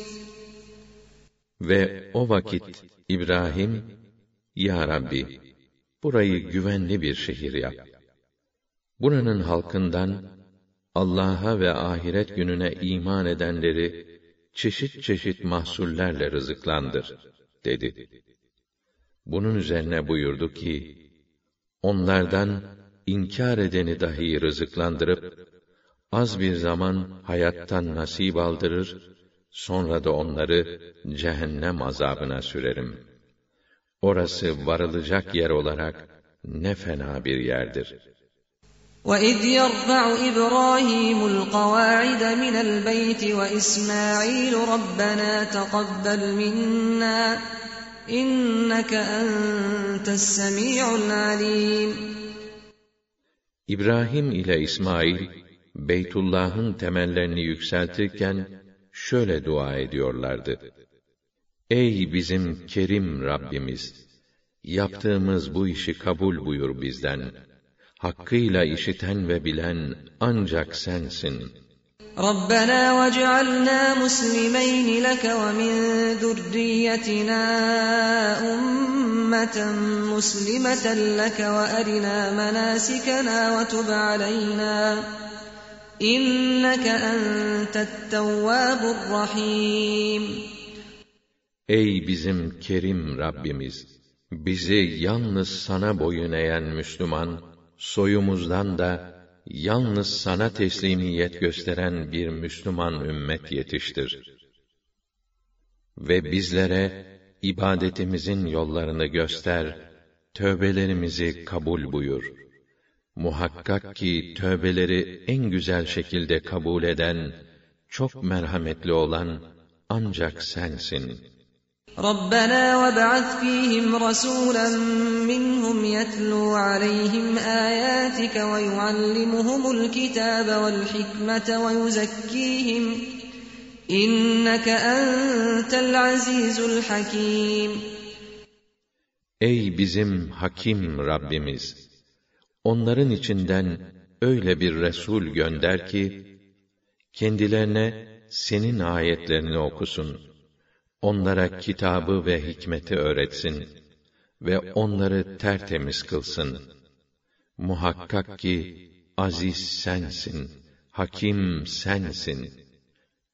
Ve o vakit İbrahim, Ya Rabbi, burayı güvenli bir şehir yap. Buranın halkından Allah'a ve ahiret gününe iman edenleri çeşit çeşit mahsullerle rızıklandır, dedi. Bunun üzerine buyurdu ki, onlardan inkar edeni dahi rızıklandırıp, az bir zaman hayattan nasip aldırır, sonra da onları cehennem azabına sürerim. Orası varılacak yer olarak ne fena bir yerdir.'' وَإِذْ يَرْفَعُ إِبْرَاهِيمُ الْقَوَاعِدَ مِنَ الْبَيْتِ وَإِسْمَاعِيلُ رَبَّنَا تَقَبَّلْ مِنَّا إِنَّكَ أَنْتَ السَّمِيعُ الْعَلِيمُ İbrahim ile İsmail, Beytullah'ın temellerini yükseltirken, şöyle dua ediyorlardı. Ey bizim kerim Rabbimiz! Yaptığımız bu işi kabul buyur bizden hakkıyla işiten ve bilen ancak sensin. رَبَّنَا وَاجْعَلْنَا مُسْلِمَيْنِ لَكَ وَمِنْ ذُرِّيَّتِنَا أُمَّةً مُسْلِمَةً لَكَ وَأَرِنَا مَنَاسِكَنَا وَتُبْ عَلَيْنَا İnneke entettevvâbur rahîm. Ey bizim kerim Rabbimiz! Bizi yalnız sana boyun eğen Müslüman, soyumuzdan da yalnız sana teslimiyet gösteren bir Müslüman ümmet yetiştir. Ve bizlere ibadetimizin yollarını göster, tövbelerimizi kabul buyur.'' Muhakkak ki tövbeleri en güzel şekilde kabul eden, çok merhametli olan ancak sensin.'' ربنا وابعث فيهم رسولا منهم يتلو عليهم آياتك ويعلمهم الكتاب والحكمة ويزكيهم إنك أنت العزيز الحكيم Ey bizim hakim Rabbimiz! Onların içinden öyle bir Resul gönder ki, kendilerine senin ayetlerini okusun. Onlara kitabı ve hikmeti öğretsin ve onları tertemiz kılsın. Muhakkak ki aziz sensin, hakim sensin.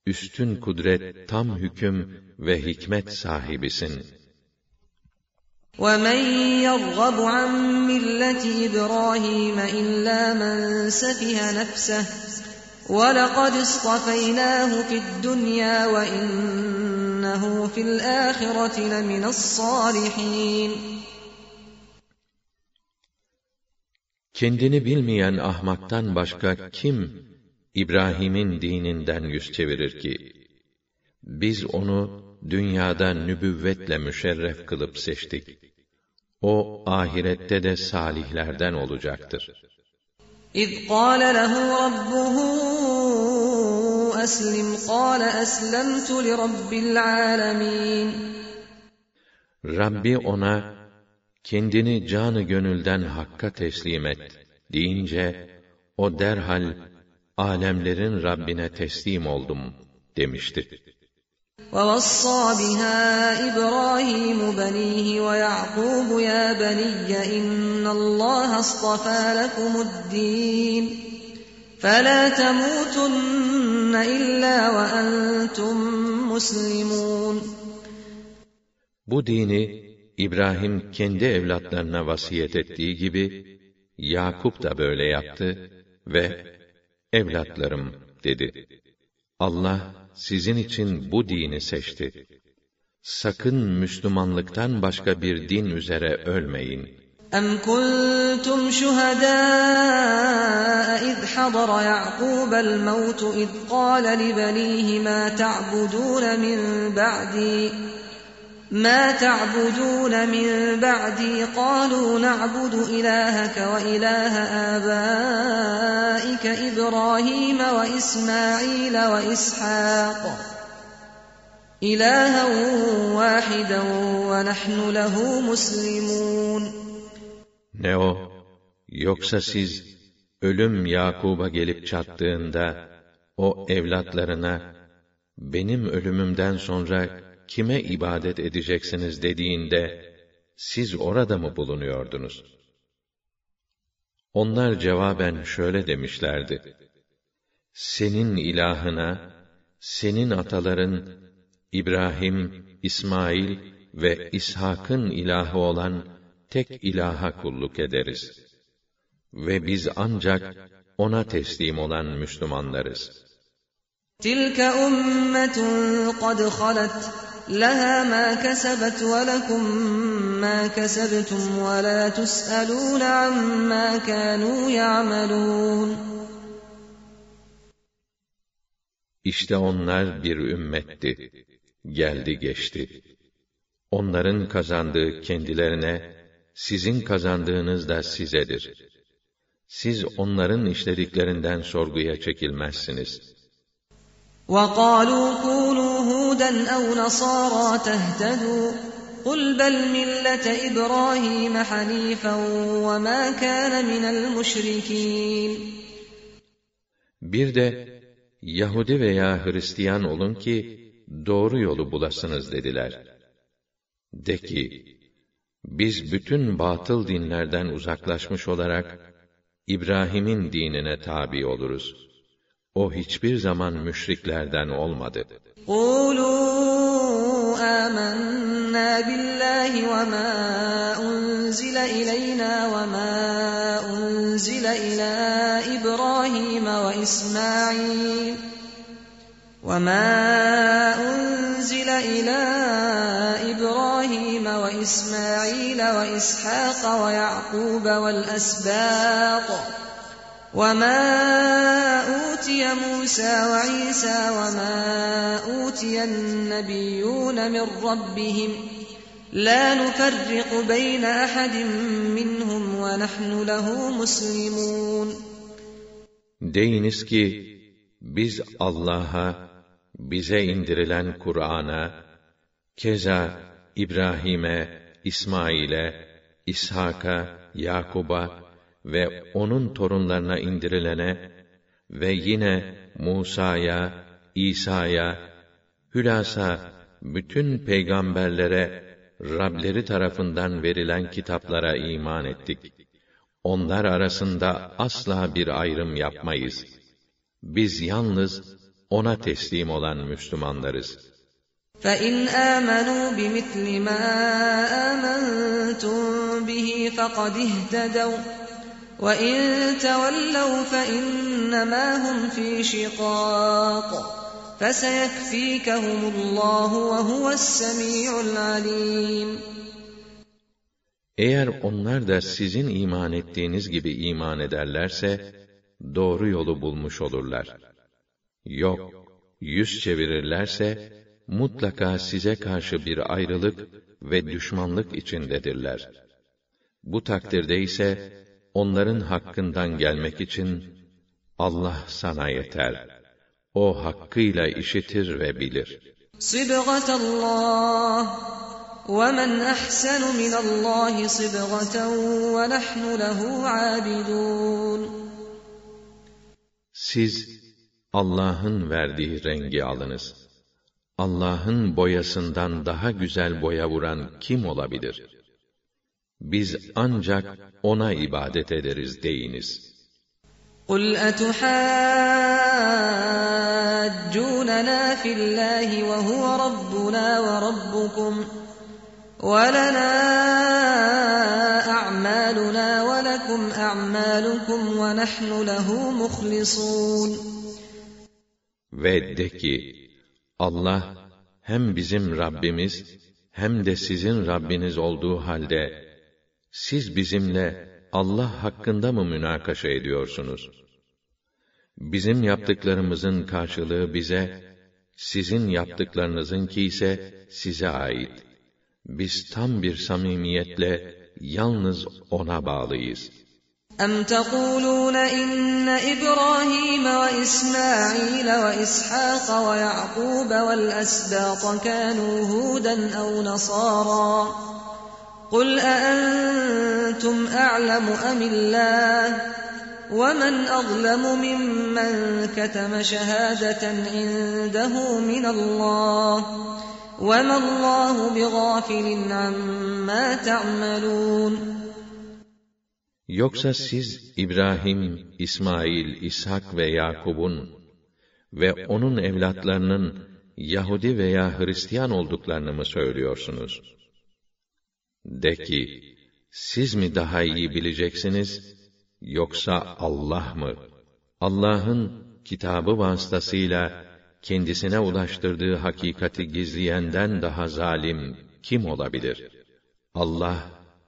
Üstün kudret, tam hüküm ve hikmet sahibisin.'' ومن يرغب عن مله ابراهيم الا من سفه نفسه ولقد اصطفيناه في الدنيا وانه في الاخره لمن الصالحين Kendini bilmeyen ahmaktan başka kim İbrahim'in dininden yüz çevirir ki? Biz onu dünyada nübüvvetle müşerref kılıp seçtik. o ahirette de salihlerden olacaktır. İz qâle lehu rabbuhu eslim qâle eslemtu li rabbil âlemin. Rabbi ona kendini canı gönülden hakka teslim et deyince o derhal alemlerin Rabbine teslim oldum demişti. ووصى بها إبراهيم بنيه ويعقوب يا بني إن الله اصطفى لكم الدين فلا تموتن إلا وأنتم مسلمون Bu dini İbrahim kendi evlatlarına vasiyet ettiği gibi Yakup da böyle yaptı ve evlatlarım dedi. Allah sizin için bu dini seçti. Sakın Müslümanlıktan başka bir din üzere ölmeyin. أَمْ كُنْتُمْ شُهَدَاءَ إِذْ حَضَرَ يَعْقُوبَ الْمَوْتُ إِذْ قَالَ لِبَنِيهِ مَا تَعْبُدُونَ مِنْ بَعْدِي ما تعبدون من بعدي قالوا نعبد إلهك وإله آبائك إبراهيم وإسماعيل وإسحاق إلها واحدا ونحن له مسلمون Ne o? Yoksa siz ölüm Yakub'a gelip çattığında o evlatlarına benim ölümümden sonra kime ibadet edeceksiniz dediğinde siz orada mı bulunuyordunuz? Onlar cevaben şöyle demişlerdi: Senin ilahına, senin ataların İbrahim, İsmail ve İshak'ın ilahı olan tek ilaha kulluk ederiz ve biz ancak ona teslim olan Müslümanlarız. Tilka ummetun kad halet لها ما كسبت ولكم ما كسبتم ولا تسألون عما كانوا يعملون İşte onlar bir ümmetti. Geldi geçti. Onların kazandığı kendilerine, sizin kazandığınız da sizedir. Siz onların işlediklerinden sorguya çekilmezsiniz.'' وقالوا كونوا هودا أو نصارى تهتدوا قل بل ملة إبراهيم حنيفا وما كان من المشركين Bir de Yahudi veya Hristiyan olun ki doğru yolu bulasınız dediler. De ki, biz bütün batıl dinlerden uzaklaşmış olarak İbrahim'in dinine tabi oluruz.'' O hiçbir zaman müşriklerden olmadı. قُولُوا آمَنَّا بِاللّٰهِ وَمَا أُنْزِلَ إِلَيْنَا وَمَا أُنْزِلَ إِلَى إِبْرَاهِيمَ وَإِسْمَاعِيلَ وَمَا أُنْزِلَ إِلَى إِبْرَاهِيمَ وَإِسْمَاعِيلَ وَإِسْحَاقَ وَيَعْقُوبَ وَالْأَسْبَاطِ وَمَا أُوتِيَ مُوسَى وَعِيسَى وَمَا أُوتِيَ النَّبِيُّونَ مِنْ رَبِّهِمْ لَا نُفَرِّقُ بَيْنَ أَحَدٍ مِّنْهُمْ وَنَحْنُ لَهُ مُسْلِمُونَ Deyiniz ki, biz Allah'a, bize indirilen Kur'an'a, keza İbrahim'e, İsmail'e, İshak'a, Yakub'a ve onun torunlarına indirilene ve yine Musa'ya, İsa'ya, hülasa bütün peygamberlere Rableri tarafından verilen kitaplara iman ettik. Onlar arasında asla bir ayrım yapmayız. Biz yalnız ona teslim olan Müslümanlarız. فَإِنْ آمَنُوا بِمِثْلِ مَا آمَنْتُمْ بِهِ فَقَدِ اهْتَدَوْا وَإِنْ تَوَلَّوْا فَإِنَّمَا هُمْ فِي شِقَاقٍ فَسَيَكْفِيكَهُمُ اللّٰهُ وَهُوَ السَّمِيعُ الْعَلِيمُ Eğer onlar da sizin iman ettiğiniz gibi iman ederlerse, doğru yolu bulmuş olurlar. Yok, yüz çevirirlerse, mutlaka size karşı bir ayrılık ve düşmanlık içindedirler. Bu takdirde ise, onların hakkından gelmek için, Allah sana yeter. O hakkıyla işitir ve bilir. صِبْغَةَ اللّٰهِ وَمَنْ أَحْسَنُ مِنَ اللّٰهِ صِبْغَةً وَنَحْنُ لَهُ عَابِدُونَ Siz, Allah'ın verdiği rengi alınız. Allah'ın boyasından daha güzel boya vuran kim olabilir? Biz ancak O'na ibadet ederiz deyiniz. قُلْ أَتُحَاجُّونَنَا فِي اللّٰهِ وَهُوَ رَبُّنَا وَرَبُّكُمْ وَلَنَا أَعْمَالُنَا وَلَكُمْ أَعْمَالُكُمْ وَنَحْنُ لَهُ مُخْلِصُونَ Ve de ki, Allah hem bizim Rabbimiz hem de sizin Rabbiniz olduğu halde siz bizimle Allah hakkında mı münakaşa ediyorsunuz? Bizim yaptıklarımızın karşılığı bize, sizin yaptıklarınızınki ise size ait. Biz tam bir samimiyetle yalnız ona bağlıyız. أَمْ تَقُولُونَ إِنَّ إِبْرَاهِيمَ وَإِسْمَاعِيلَ وَإِسْحَاقَ وَيَعْقُوبَ وَالْأَسْبَاطَ كَانُوا هُودًا أَوْ نَصَارَىٰ قُلْ أَأَنْتُمْ أَعْلَمُ أَمِ اللَّهُ وَمَنْ أَظْلَمُ مِمَّنْ كَتَمَ شَهَادَةً عِندَهُ مِنَ اللَّهِ وَمَا اللَّهُ بِغَافِلٍ عَمَّا تَعْمَلُونَ Yoksa siz İbrahim, İsmail, İshak ve Yakub'un ve onun evlatlarının Yahudi veya Hristiyan olduklarını mı söylüyorsunuz? De ki, siz mi daha iyi bileceksiniz, yoksa Allah mı? Allah'ın kitabı vasıtasıyla kendisine ulaştırdığı hakikati gizleyenden daha zalim kim olabilir? Allah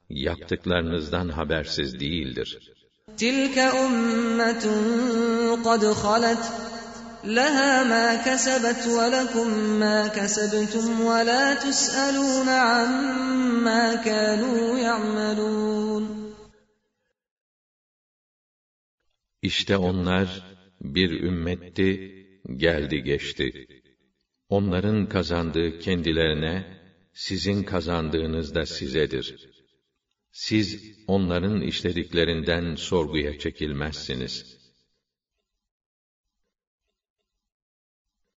yaptıklarınızdan habersiz değildir. Tilka ummetun kad halet لَهَا مَا كَسَبَتْ وَلَكُمْ مَا كَسَبْتُمْ وَلَا تُسْأَلُونَ عَمَّا كَانُوا يَعْمَلُونَ İşte onlar bir ümmetti, geldi geçti. Onların kazandığı kendilerine, sizin kazandığınız da sizedir. Siz onların işlediklerinden sorguya çekilmezsiniz.''